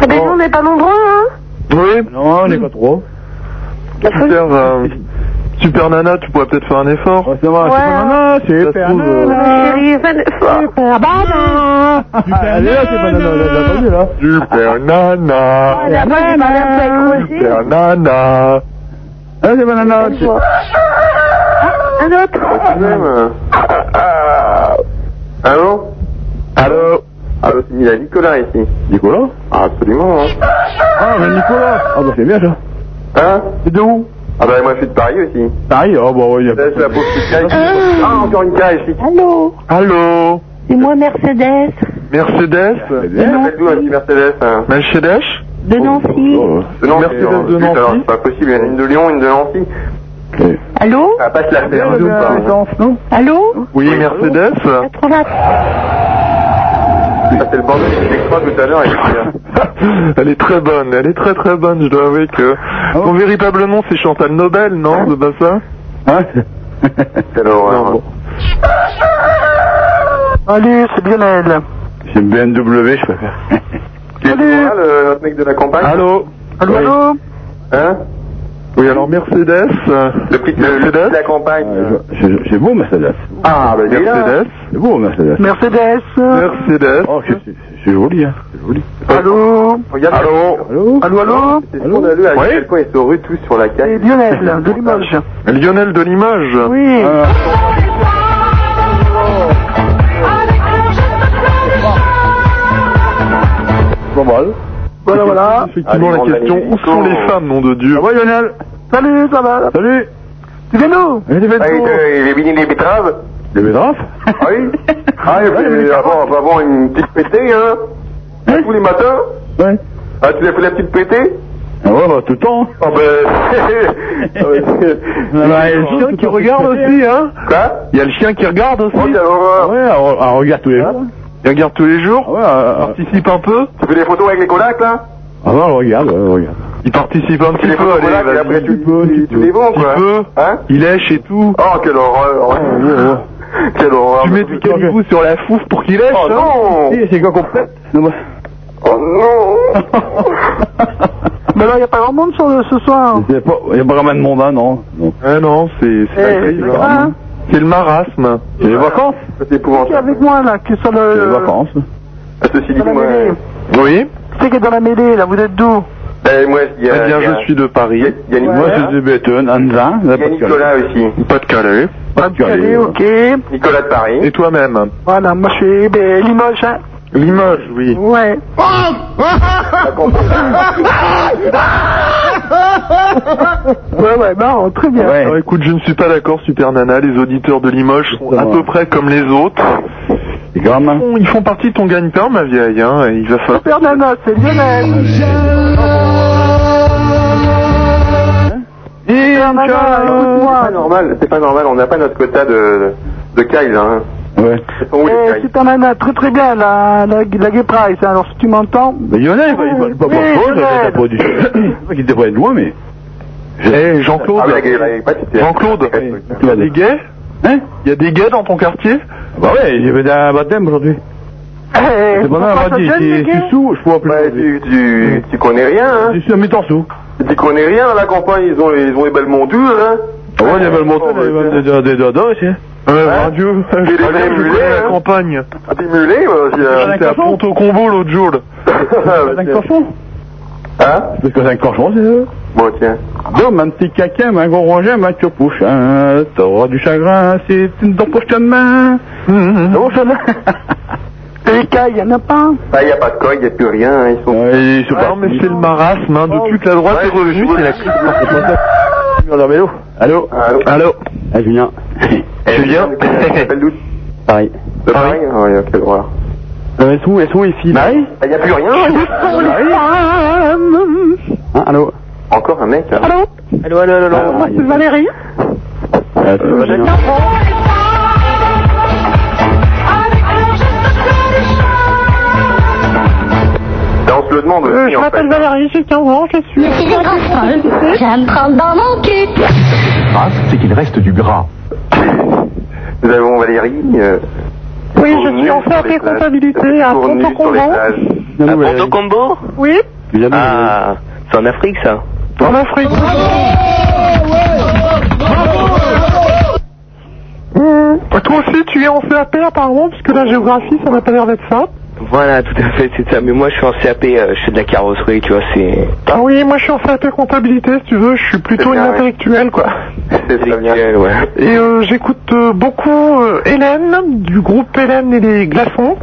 Ah, mais nous, on n'est pas nombreux, hein Oui. Non, on n'est pas trop. Super, euh, super Nana, tu pourrais peut-être faire un effort. ça va, Ouais. super nana, se super euh, nana. Chérie, fais l'effort. Super. Ah, elle est là, super nana, elle a entendu là. Super Nana. Super Nana. Ah, c'est banana. Un autre. Allô? Allô Allô, c'est il y a Nicolas ici. Nicolas Ah, absolument. Hein, Ah, mais Nicolas. Ah, bah c'est bien ça. hein C'est de où Ah bah moi je suis de Paris aussi. Paris, oh bah oui, y a Là, c'est la pauvre petite caille. Ah, encore une caille ici. Allô Allô C'est moi, Mercedes. Mercedes d'où un petit Mercedes hein Mercedes De Nancy. Oh, De Nancy. Mercedes alors, de Nancy. alors, C'est pas possible, il y en a une de Lyon, une de Nancy. ouais. Allô Ah, passe la faire, Elle je a pas. l'essence, non Allô Oui, Mercedes 80. Ah, c'est le bordel du extra tout à l'heure. Elle est très bonne, elle est très très bonne, je dois avouer que... Son véritable nom c'est Chantal Nobel, non C'est pas ça Hein Quelle horreur. Bon. Salut, c'est Lionel. C'est une BMW, je préfère. Toujours là, le- notre mec de la campagne Allô Allô, Oui. allô Hein Oui, alors Mercedes euh, Le prix de la campagne. Je- je- C'est beau, Mercedes. Ah, là. Mercedes C'est beau, Mercedes. Mercedes. Mercedes Oh, c'est- joli, hein. C'est joli. Allô Regarde. Allô Allô Allô, allô C'est scandaleux à Oui quel point ils tous sur la C'est caille. Lionel de Limoges. Lionel de Limoges Oui. Ah. Pas mal. Voilà, voilà. Effectivement, Allez, la question, où sont les femmes, nom de Dieu Ça va, Lionel. Salut, ça va Salut. Tu viens d'où Eh, Ah, est béni les betteraves. Les betteraves Ah oui. Ah, et puis avant, avant, avant une petite pétée, hein. Hein Tous les matins. Ouais. Ah, tu l'as fait la petite pétée Ah ouais, bah, tout le temps. Ah ben... Ah, bah, il y a le chien qui regarde aussi, hein. Quoi Il y a le chien qui regarde aussi. Oh, Ouais, on, on regarde tous les jours. Il regarde tous les jours. Ah ouais, euh, Participe un peu. Tu fais des photos avec les colacs, là? Ah ouais, on regarde, ouais, on regarde. Il participe un petit peu, allez, et après tu, peux, tu, tu tu les vends, Un quoi. Hein? Il lèche et tout. Oh, quelle horreur Quelle horreur Tu mets du canigou sur la fouf pour qu'il lèche Oh hein. non. C'est quoi Non, bah. Oh non. Mais là, il n'y a pas grand monde sur le, ce soir. Pas, il y a pas vraiment de monde, hein, non. non. Ah non, c'est c'est la Eh, c'est le marasme. C'est les vacances C'est Qui est épouvantable. avec moi, là, qui C'est les le... vacances. Ah, Ceci dit, moi... mêlée. Oui c'est qui est dans la mêlée, là Vous êtes d'où Ben, moi, il y a... Eh bien, y a- je suis de Paris. Il y a Moi, Nicolas, c'est de Béton, Anzin. il y a Nicolas aussi. Pas de Calais. Pas de Allez, Calais. ok. Nicolas de Paris. Et toi-même Voilà, moi je suis ben, Limoges, hein. Limoges, oui. Ouais. ouais, ouais, non, très bien. Ouais. Alors, écoute, je ne suis pas d'accord, Super Nana. Les auditeurs de Limoges sont à peu près comme les autres. Ils font- Ils font partie de ton gagne-pain, ma vieille. Hein, et il va falloir. Super Nana, c'est Lionel. Super Nana, C'est écoute-moi. pas normal, c'est pas normal, on n'a pas notre quota de, de là, hein. Ouais. Les Eh, Super Nana, très très bien, la, la, la Gay Price. hein. Alors si tu m'entends, Mais Lionel, il va pas Oui, pas Lionel. pas pas du C'est pas qu'il devrait être loin, mais. Eh, Jean-Claude. Ah, oui, la gay, la gay, pas c'était- Jean-Claude. Il y a des gays Hein Il y a des gays dans ton quartier Bah ouais, j'ai fait un baptême aujourd'hui. eh, C'est pas mal, dit, les si si sous, je pourrais plus. Ouais, tu, tu, tu connais rien, hein. Je suis à mi-temps sous. Tu connais rien à la campagne, ils ont, ils ont des belles montures, hein. Ah ouais, il y avait le il y avait des des-. Il la hein. campagne. Ah, t'es mulé, moi aussi. hein. J'étais à Ponto Combo l'autre jour. là. Ah, un tiens. cochon Hein Parce que c'est un cochon, c'est eux. Bon, tiens. Bon, un petit caquin, un gros rongin, un pouchin, t'auras du chagrin, c'est une ton prochaine main. Non, ça. Les cailles, y en a pas? Ah, y a pas de coille, y a plus rien. hein, Ils sont. Ah non, mais c'est le marasme, hein. Depuis que la droite est revenue, c'est la crise. Allô, allô Allô Allô Allô Ah, Julien. Julien Tu t'appelles d'où Pareil. De Paris Ah, ouais, quelle horreur. Euh, elles sont où, elles sont où les filles Marie Ah, y a plus rien. Hein, allô Encore un mec. hein. Allô Allô, allô, allô. Ah, C'est Valérie Euh, c'est Julien. Le demande aussi, Euh, Je en m'appelle fait. Valérie, j'ai 15 ans, je suis. C'est des grosses folles. J'aime me prendre dans mon cul. grâce, c'est qu'il reste du gras. Nous avons Valérie. euh, Oui, je suis en sur CAP les plages. comptabilité à Ponto sur les Combo. plages. Viens-nous, Valérie. Ponto Combo Oui, Ah, c'est en Afrique ça en Afrique. Hum, Toi aussi, tu es en CAP apparemment, puisque la géographie, ça n'a pas l'air d'être ça. Voilà, tout à fait, c'est ça. Mais moi, je suis en CAP, euh, je fais de la carrosserie, tu vois, c'est Ah oui, moi je suis en CAP comptabilité, si tu veux, je suis plutôt une ouais. intellectuelle, quoi. C'est intellectuel, ouais. Et euh, j'écoute euh, beaucoup euh, Hélène, du groupe Hélène et les glaçons.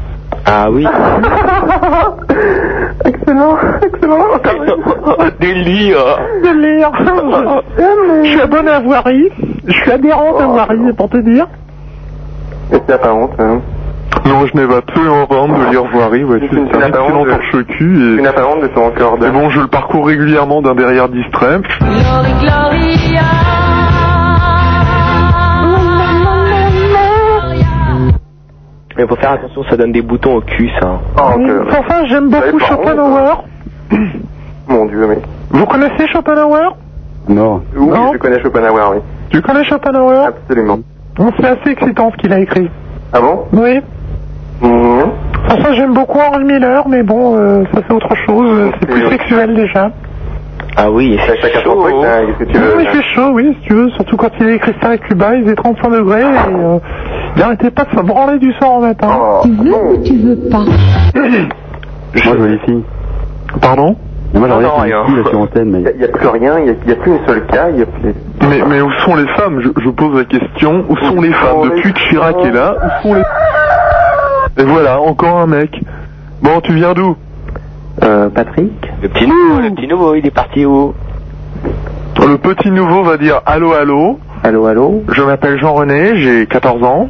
Ah oui. excellent, excellent. Délire Délire. Je suis abonné à Voirie. Je suis adhérente à Voirie, pour te dire. Et t'as pas honte, hein. Non, je n'ai absolument pas honte de lire Voirie, ouais, Tu- c'est tu un excellent torche-cul Tu et... n'as pas honte de ton corps Mais bon, je le parcours régulièrement d'un derrière distrait. Glory, Gloria. Mais faut faire attention, ça donne des boutons au cul, ça. Oh, Oui, que- Enfin, j'aime beaucoup Schopenhauer. Mon dieu, mais. Vous connaissez Schopenhauer? Non. Oui, Non. je connais Schopenhauer, oui. Tu connais Schopenhauer? Absolument. Bon, C'est assez excitant ce qu'il a écrit. Ah bon? Oui. Mhm. Enfin, j'aime beaucoup Henry Miller, mais bon, euh, ça c'est autre chose. C'est plus Oui. sexuel déjà. Ah oui, Chacun c'est son chaud. truc, hein, qu'est-ce que tu veux Oui, il fait chaud, oui, si tu veux. Surtout quand il a écrit ça à Cuba, il faisait 35 degrés et euh, il pas de se branler du soir au matin. Oh, Tu veux ou tu veux pas Moi, je veux les filles. Pardon? Mais moi, sur antenne, mais. Il n'y a, plus rien, il n'y a, plus une seule cas, il y a plus... mais, mais où sont les femmes? Je, je pose la question, où sont les femmes? Depuis que Chirac est là, où sont les... Et voilà, encore un mec. Bon, tu viens d'où? Euh, Patrick Le petit nouveau, le petit nouveau, il est parti où? Le petit nouveau va dire allô, allô. Allô, allô? Je m'appelle Jean-René, j'ai 14 ans.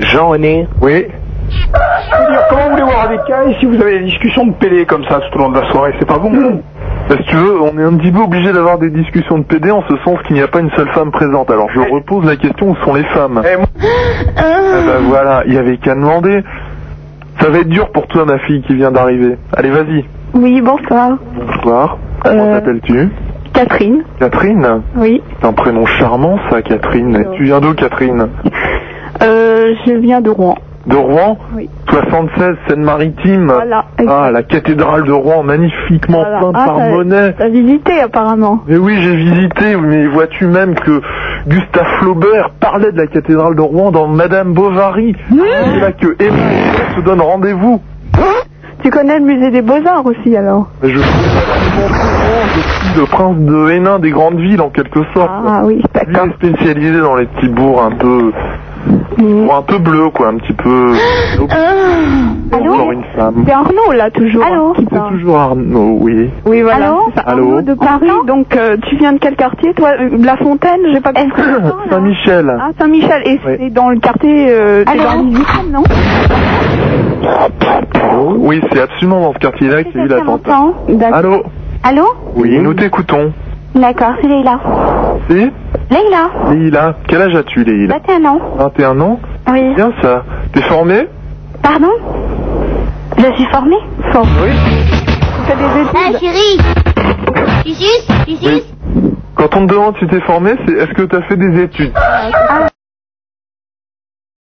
Jean-René Oui. Je veux dire, comment vous voulez voir avec elle si vous avez des discussions de PD comme ça tout au long de la soirée? C'est pas bon. Bah, si tu veux, on est un petit peu obligé d'avoir des discussions de PD en ce sens qu'il n'y a pas une seule femme présente. Alors je repose la question où sont les femmes Eh, moi- Ah bah voilà, il y avait qu'à demander. Ça va être dur pour toi, ma fille qui vient d'arriver. Allez, vas-y. Oui, bonsoir. Bonsoir. Comment Euh. t'appelles-tu Catherine Catherine Oui. C'est un prénom charmant, ça, Catherine. Et tu viens d'où, Catherine Euh, je viens de Rouen. De Rouen Oui. 76, Seine-Maritime. Voilà, Ah, la cathédrale de Rouen, magnifiquement Voilà. peinte Ah, par Monet. T'as visité apparemment. Mais oui, j'ai visité, mais vois-tu même que Gustave Flaubert parlait de la cathédrale de Rouen dans Madame Bovary. C'est là que Emma et se donnent rendez-vous. Tu connais le musée des Beaux-Arts aussi alors? Je suis le prince de Hénin des grandes villes en quelque sorte. Ah oui, d'accord. est spécialisé dans les petits bourgs un peu, Un peu bleus quoi, un petit peu. Allô Encore une femme. C'est Arnaud là toujours. Allô C'est toujours Arnaud, oui. Oui voilà. Allô c'est ça. Allô Arnaud de Paris. Donc euh, tu viens de quel quartier toi Euh, La Fontaine J'ai pas compris. Saint-Michel. Ah Saint-Michel. Et Oui. c'est dans le quartier euh, Allô dans le 18e, non Oui, c'est absolument dans ce quartier-là qu'il y a eu l'attentat. Allô Allô Oui, nous t'écoutons. D'accord, c'est Leïla. Si Leïla, Léila, quel âge as-tu, Léila 21 ans. 21 ans Oui. Bien ça. T'es formé Pardon Je suis formée Oui. Tu fais des études Eh chérie Tu suces Tu suces Quand on te demande si t'es formé, c'est est-ce que t'as fait des études Ah,